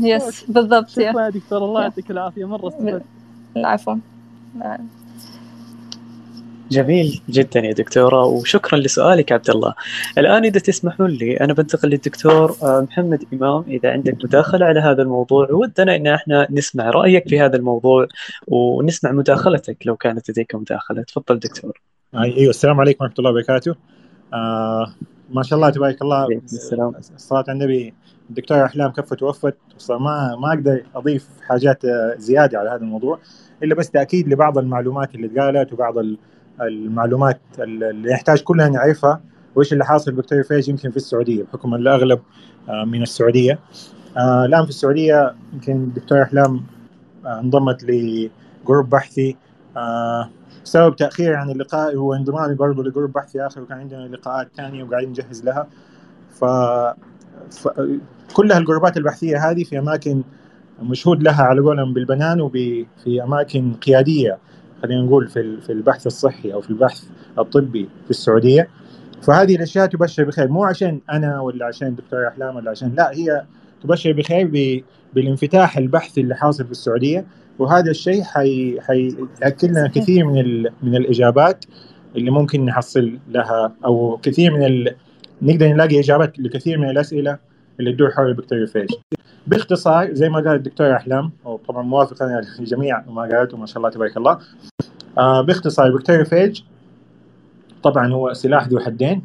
yes بالضبط شكرا يا دكتور الله يعطيك العافية مرة استفدت العفو جميل جدا يا دكتورة وشكرا لسؤالك عبد الله. الآن إذا تسمحون لي أنا بنتقل للدكتور آه، محمد إمام إذا عندك مداخلة على هذا الموضوع ودنا إن إحنا نسمع رأيك في هذا الموضوع ونسمع مداخلتك لو كانت لديك مداخلة. تفضل دكتور. أيوه السلام عليكم ورحمة الله وبركاته. آه ما شاء الله تبارك الله السلام الصلاة على النبي الدكتورة أحلام كفت ووفت ما ما أقدر أضيف حاجات زيادة على هذا الموضوع إلا بس تأكيد لبعض المعلومات اللي اتقالت وبعض المعلومات اللي يحتاج كلها نعرفها وإيش اللي حاصل بكتيريا فيج يمكن في السعودية بحكم الأغلب آه، من السعودية. آه، الآن في السعودية يمكن الدكتور أحلام آه، انضمت لجروب بحثي. بسبب تأخير عن اللقاء هو انضمامي برضه لجروب بحثي آخر وكان عندنا لقاءات ثانية وقاعدين نجهز لها. ف... كلها الجروبات البحثية هذه في أماكن مشهود لها على قولهم بالبنان وفي أماكن قيادية خلينا نقول في في البحث الصحي أو في البحث الطبي في السعودية. فهذه الأشياء تبشر بخير مو عشان أنا ولا عشان دكتور إحلام ولا عشان لا هي تبشر بخير بالانفتاح البحثي اللي حاصل في السعودية. وهذا الشيء حي حيأكد لنا كثير من ال... من الإجابات اللي ممكن نحصل لها أو كثير من ال... نقدر نلاقي إجابات لكثير من الأسئلة. اللي تدور حول ال bacteriophage باختصار زي ما قال الدكتور أحلام وطبعا موافق أنا الجميع ما قالته ما شاء الله تبارك الله آه باختصار ال bacteriophage طبعا هو سلاح ذو حدين.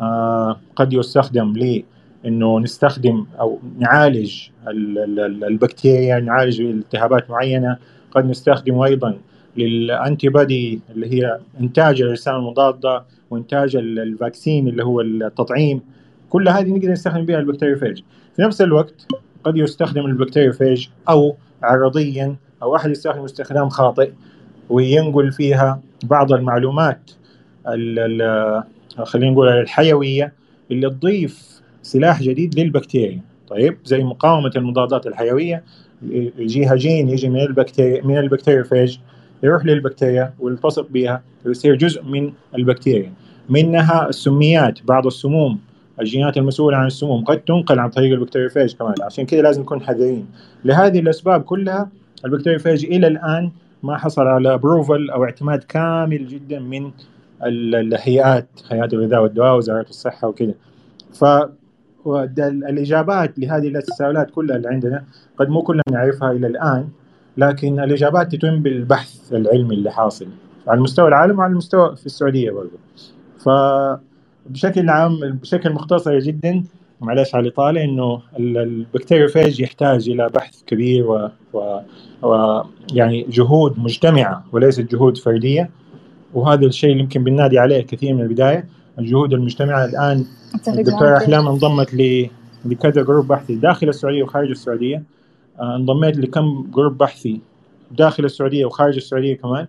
آه قد يستخدم ل إنه نستخدم أو نعالج البكتيريا نعالج التهابات معينة. قد نستخدمه أيضا لل antibody اللي هي إنتاج الرسالة المضادة وإنتاج ال vaccine اللي هو التطعيم. كل هذه نقدر نستخدم بها ال bacteriophage في نفس الوقت قد يستخدم ال bacteriophage أو عرضيا أو أحد يستخدم استخدام خاطئ وينقل فيها بعض المعلومات خلينا نقول الحيوية اللي تضيف سلاح جديد للبكتيريا. طيب زي مقاومة المضادات الحيوية يجيها جين يجي من البكتيريا من ال bacteriophage يروح للبكتيريا ويلتصق بها ويصير جزء من البكتيريا. منها السميات بعض السموم الجينات المسؤولة عن السموم قد تنقل عن طريق ال bacteriophage كمان. عشان كده لازم نكون حذرين. لهذه الأسباب كلها ال bacteriophage إلى الآن ما حصل على approval أو اعتماد كامل جدا من الهيئات هيئات الغذاء والدواء وزارة الصحة وكده. ف الإجابات لهذه التساؤلات كلها اللي عندنا قد مو كلنا نعرفها إلى الآن لكن الإجابات تتم بالبحث العلمي اللي حاصل. على مستوى العالم وعلى المستوى في السعودية برضه فبشكل عام بشكل مختصر جدا معلش على الإطالة إنه البكتيريوفاج يحتاج إلى بحث كبير و, و... و يعني جهود مجتمعة وليست جهود فردية. وهذا الشيء اللي يمكن بننادي عليه كثير من البداية الجهود المجتمعة الآن الدكتورة أحلام انضمت لكذا group بحثي داخل السعودية وخارج السعودية. آه، انضميت لكم group بحثي داخل السعودية وخارج السعودية كمان.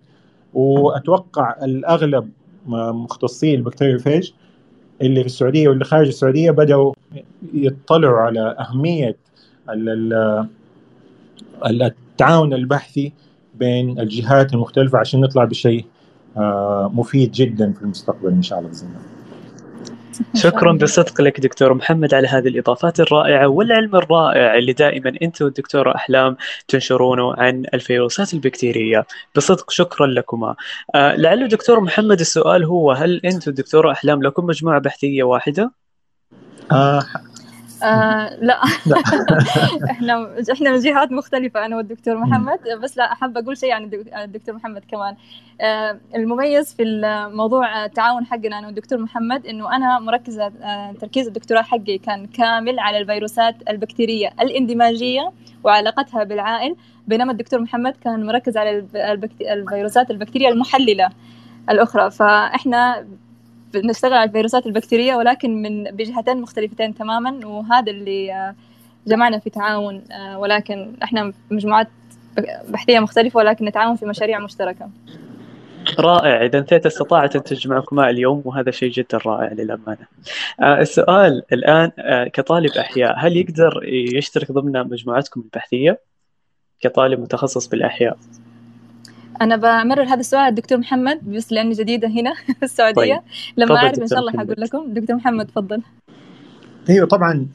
وأتوقع الأغلب مختصي ال bacteriophage اللي في السعودية واللي خارج السعودية بدأوا يطلعوا على أهمية التعاون البحثي بين الجهات المختلفة عشان نطلع بشيء آه، مفيد جدا في المستقبل إن شاء الله بإذن الله. شكرا بصدق لك دكتور محمد على هذه الإضافات الرائعة والعلم الرائع اللي دائما أنت والدكتورة أحلام تنشرونه عن الفيروسات البكتيرية. بصدق شكرا لكما. آه لعل دكتور محمد السؤال هو هل أنت والدكتورة أحلام لكم مجموعة بحثية واحدة؟ آه آه لا. إحنا إحنا من جهات مختلفة أنا والدكتور محمد. بس لا أحب أقول شيء عن الدكتور محمد كمان. آه المميز في الموضوع التعاون حقنا أنا والدكتور محمد إنه أنا مركزة آه تركيز الدكتوراه حقي كان كامل على الفيروسات البكتيرية الاندماجية وعلاقتها بالعائل بينما الدكتور محمد كان مركز على الفيروسات البكتيرية المحللة الأخرى. فإحنا نشتغل على الفيروسات البكتيرية ولكن من بجهتين مختلفتين تماما وهذا اللي آه، جمعنا في تعاون آه، ولكن إحنا مجموعات بحثية مختلفة ولكن نتعاون في مشاريع مشتركة. رائع. إذا ثيتا استطاعت أن تجمعكما اليوم وهذا شيء جدا رائع للأمانة. آه السؤال الآن آه كطالب أحياء هل يقدر يشترك ضمن مجموعتكم البحثية؟ كطالب متخصص بالأحياء. أنا بمرر هذا السؤال الدكتور محمد بس لأني جديدة هنا في السعودية. طيب. لما أعرف إن شاء الله حقول لكم. دكتور محمد تفضل. أيوه طبعا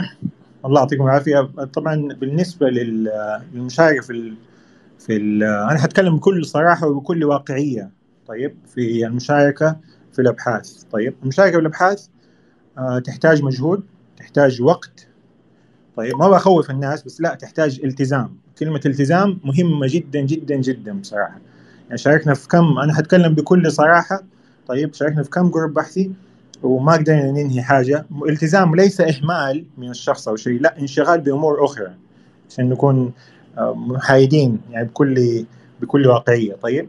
الله يعطيكم العافية. طبعا بالنسبة للمشاركه في ال... في ال... أنا حتكلم بكل صراحة وبكل واقعية طيب في المشاركه في الأبحاث. طيب المشاركه في الابحاث آه، تحتاج مجهود تحتاج وقت طيب ما بخوف الناس بس لا تحتاج التزام. كلمة التزام مهمة جدا جدا جدا بصراحة. يعني شاركنا في كم أنا حتكلم بكل صراحة. طيب شاركنا في كم جروب بحثي؟ وما قدرنا ننهي حاجة. التزام ليس إهمال من الشخص أو شيء لا انشغال بأمور أخرى عشان نكون آه، محايدين يعني بكل بكل واقعية. طيب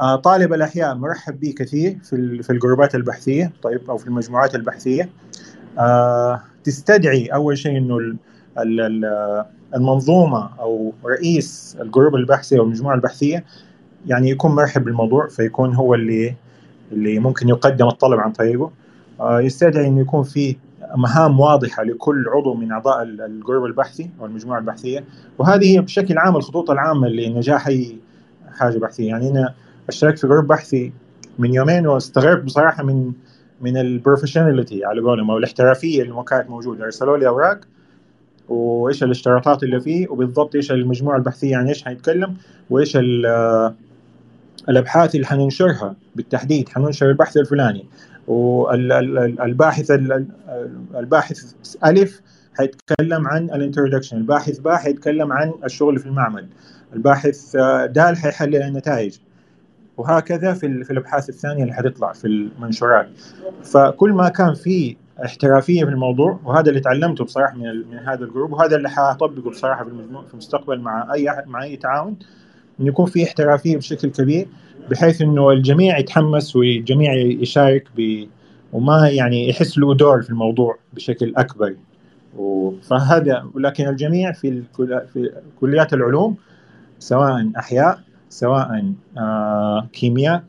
آه، طالب الأحياء مرحب به كثير في في الجروبات البحثية طيب أو في المجموعات البحثية. آه، تستدعي أول شيء إنه المنظومة أو رئيس ال group البحثي أو المجموعة البحثية يعني يكون مرحب بالموضوع فيكون هو اللي اللي ممكن يقدم الطلب عن طريقه. آه، يستدعي إنه يكون في مهام واضحة لكل عضو من أعضاء ال group البحثي أو المجموعة البحثية. وهذه هي بشكل عام الخطوط العامة لنجاح أي حاجة بحثية. يعني أنا أشتركت في group بحثي من يومين واستغربت بصراحة من من ال professionality على قولهم أو الاحترافية اللي كانت موجودة. أرسلوا لي أوراق وإيش الاشتراطات اللي فيه وبالضبط إيش المجموعه البحثيه عن إيش حيتكلم وإيش الأبحاث اللي حننشرها بالتحديد حننشر البحث الفلاني. والباحث الباحث ألف حيتكلم عن الانترودكشن الباحث باء حيتكلم عن الشغل في المعمل الباحث دال حيحلل النتائج. وهكذا في في الأبحاث الثانية اللي حتطلع في المنشورات. فكل ما كان في احترافية في الموضوع وهذا اللي تعلمته بصراحة من من هذا الجروب وهذا اللي حأطبقه بصراحة في المجموع في المستقبل مع أي مع أي تعاون انه يكون في احترافية بشكل كبير بحيث إنه الجميع يتحمس والجميع يشارك ب وما يعني يحس له دور في الموضوع بشكل أكبر. فهذا ولكن الجميع في في كليات العلوم سواء أحياء سواء آه كيمياء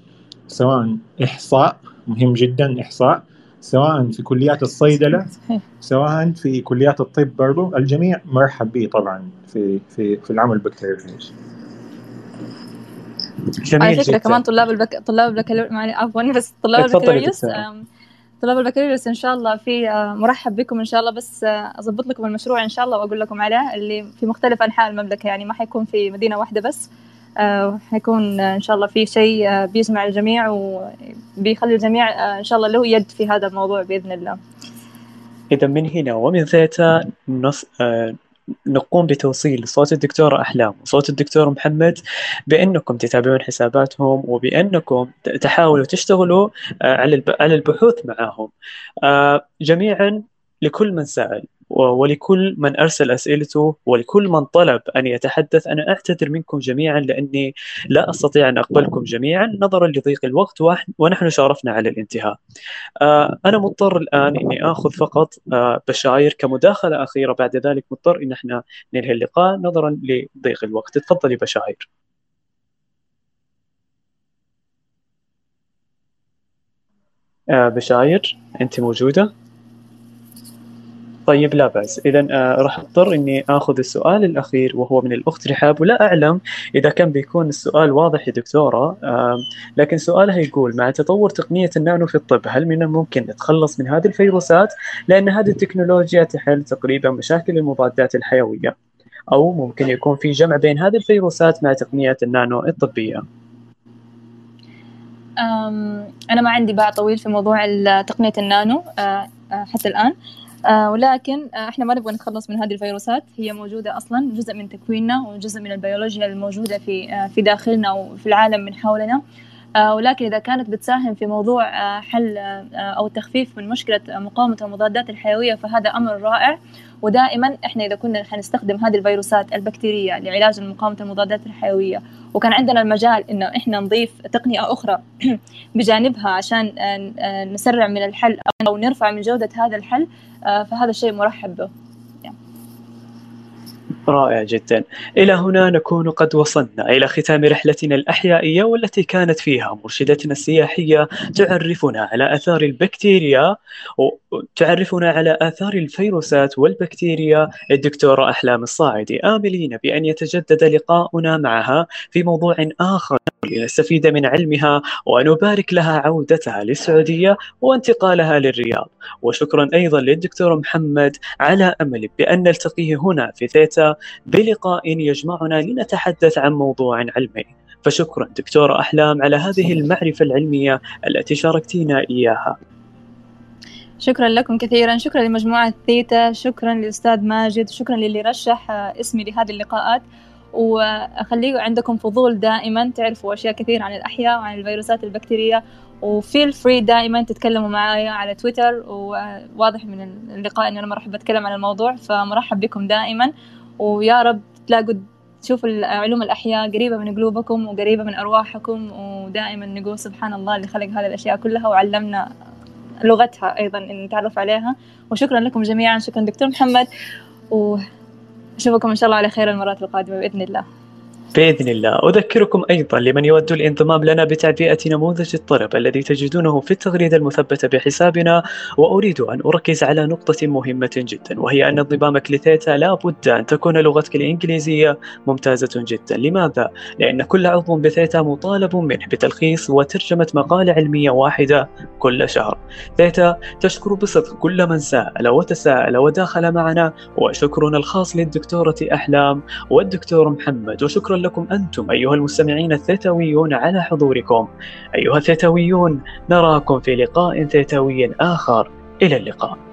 سواء إحصاء مهم جدا إحصاء سواء في كليات الصيدلة سواء في كليات الطب برضو الجميع مرحب به طبعا في في في العمل البكتيريولوجي جميل على فكرة جدا. كمان طلاب البك... طلاب البكالوريوس عفوا بس طلاب البكالوريوس طلاب البكالوريوس إن شاء الله في مرحب بكم إن شاء الله بس أظبط لكم المشروع إن شاء الله وأقول لكم عليه اللي في مختلف أنحاء المملكة يعني ما حيكون في مدينة واحدة بس. حيكون إن شاء الله في شيء بيجمع الجميع وبيخلي الجميع إن شاء الله له يد في هذا الموضوع بإذن الله. إذا من هنا ومن ذاته نص... نقوم بتوصيل صوت الدكتورة أحلام. وصوت الدكتور محمد بأنكم تتابعون حساباتهم وبأنكم تحاولوا تشتغلوا آه، على البحوث معهم. آه، جميعا لكل من سأل. ولكل من أرسل أسئلته ولكل من طلب أن يتحدث أنا أعتذر منكم جميعا لأني لا أستطيع أن أقبلكم جميعا نظرا لضيق الوقت ونحن شارفنا على الانتهاء. آه، أنا مضطر الآن أني أخذ فقط آه، بشاير كمداخلة أخيرة بعد ذلك مضطر أن إحنا ننهي اللقاء نظرا لضيق الوقت. تفضلي بشاير. آه، بشاير أنت موجودة؟ طيب لا بأس. إذا آه راح أضطر إني آخذ السؤال الأخير وهو من الأخت رحاب ولا أعلم إذا كان بيكون السؤال واضح يا دكتورة لكن سؤالها يقول مع تطور تقنية النانو في الطب هل من الممكن نتخلص من هذه الفيروسات؟ لأن هذه التكنولوجيا تحل تقريبا مشاكل المضادات الحيوية أو ممكن يكون في جمع بين هذه الفيروسات مع تقنية النانو الطبية. أنا ما عندي باع طويل في موضوع تقنية النانو آه، آه، حتى الآن. ولكن آه إحنا ما نبغى نتخلص من هذه الفيروسات. هي موجودة أصلا جزء من تكويننا وجزء من البيولوجيا الموجودة في آه في داخلنا وفي العالم من حولنا. آه ولكن إذا كانت بتساهم في موضوع آه حل آه أو التخفيف من مشكلة مقاومة المضادات الحيوية فهذا أمر رائع. ودائما إحنا إذا كنا حنستخدم هذه الفيروسات البكتيرية لعلاج مقاومة المضادات الحيوية وكان عندنا المجال إنه إحنا نضيف تقنية أخرى بجانبها عشان آه، نسرع من الحل أو نرفع من جودة هذا الحل آه، فهذا الشيء مرحب به. رائع جدا. إلى هنا نكون قد وصلنا إلى ختام رحلتنا الأحيائية والتي كانت فيها مرشدتنا السياحية تعرفنا على آثار البكتيريا وتعرفنا على آثار الفيروسات والبكتيريا. الدكتورة أحلام الصاعدي آملين بأن يتجدد لقاؤنا معها في موضوع آخر. لنستفيد من علمها ونبارك لها عودتها للسعودية وانتقالها للرياض. وشكرا أيضا للدكتور محمد على أمل بأن نلتقيه هنا في ثيتا بلقاء يجمعنا لنتحدث عن موضوع علمي. فشكرا دكتورة أحلام على هذه المعرفة العلمية التي شاركتينا إياها. شكرا لكم كثيرا. شكرا لمجموعة ثيتا. شكرا للأستاذ ماجد. شكرا للي رشح اسمي لهذه اللقاءات. وخليه عندكم فضول دائما تعرفوا أشياء كثير عن الأحياء وعن الفيروسات البكتيرية. و feel free دائما تتكلموا معايا على تويتر. وواضح من اللقاء إني أنا مرحب اتكلم عن الموضوع. فمرحب بكم دائما. ويا رب تلاقوا تشوفوا علوم الأحياء قريبة من قلوبكم وقريبة من أرواحكم ودائما نقول سبحان الله اللي خلق هذه الأشياء كلها وعلمنا لغتها أيضا إن نتعرف عليها. وشكرا لكم جميعا. شكرا دكتور محمد. وأشوفكم إن شاء الله على خير المرات القادمة بإذن الله. بإذن الله. أذكركم أيضا لمن يود الانضمام لنا بتعبئة نموذج الطلب الذي تجدونه في التغريدة المثبتة بحسابنا وأريد أن أركز على نقطة مهمة جدا وهي أن انضمامك لثيتا لا بد أن تكون لغتك الإنجليزية ممتازة جدا. لماذا؟ لأن كل عضو بثيتا مطالب منه بتلخيص وترجمة مقالة علمية واحدة كل شهر. ثيتا تشكر بصدق كل من سأل وتساءل وداخل معنا وشكرنا الخاص للدكتورة أحلام والدكتور محمد وشكرا لكم أنتم أيها المستمعين الثيتاويون على حضوركم. أيها الثيتاويون نراكم في لقاء ثيتاوي آخر. إلى اللقاء.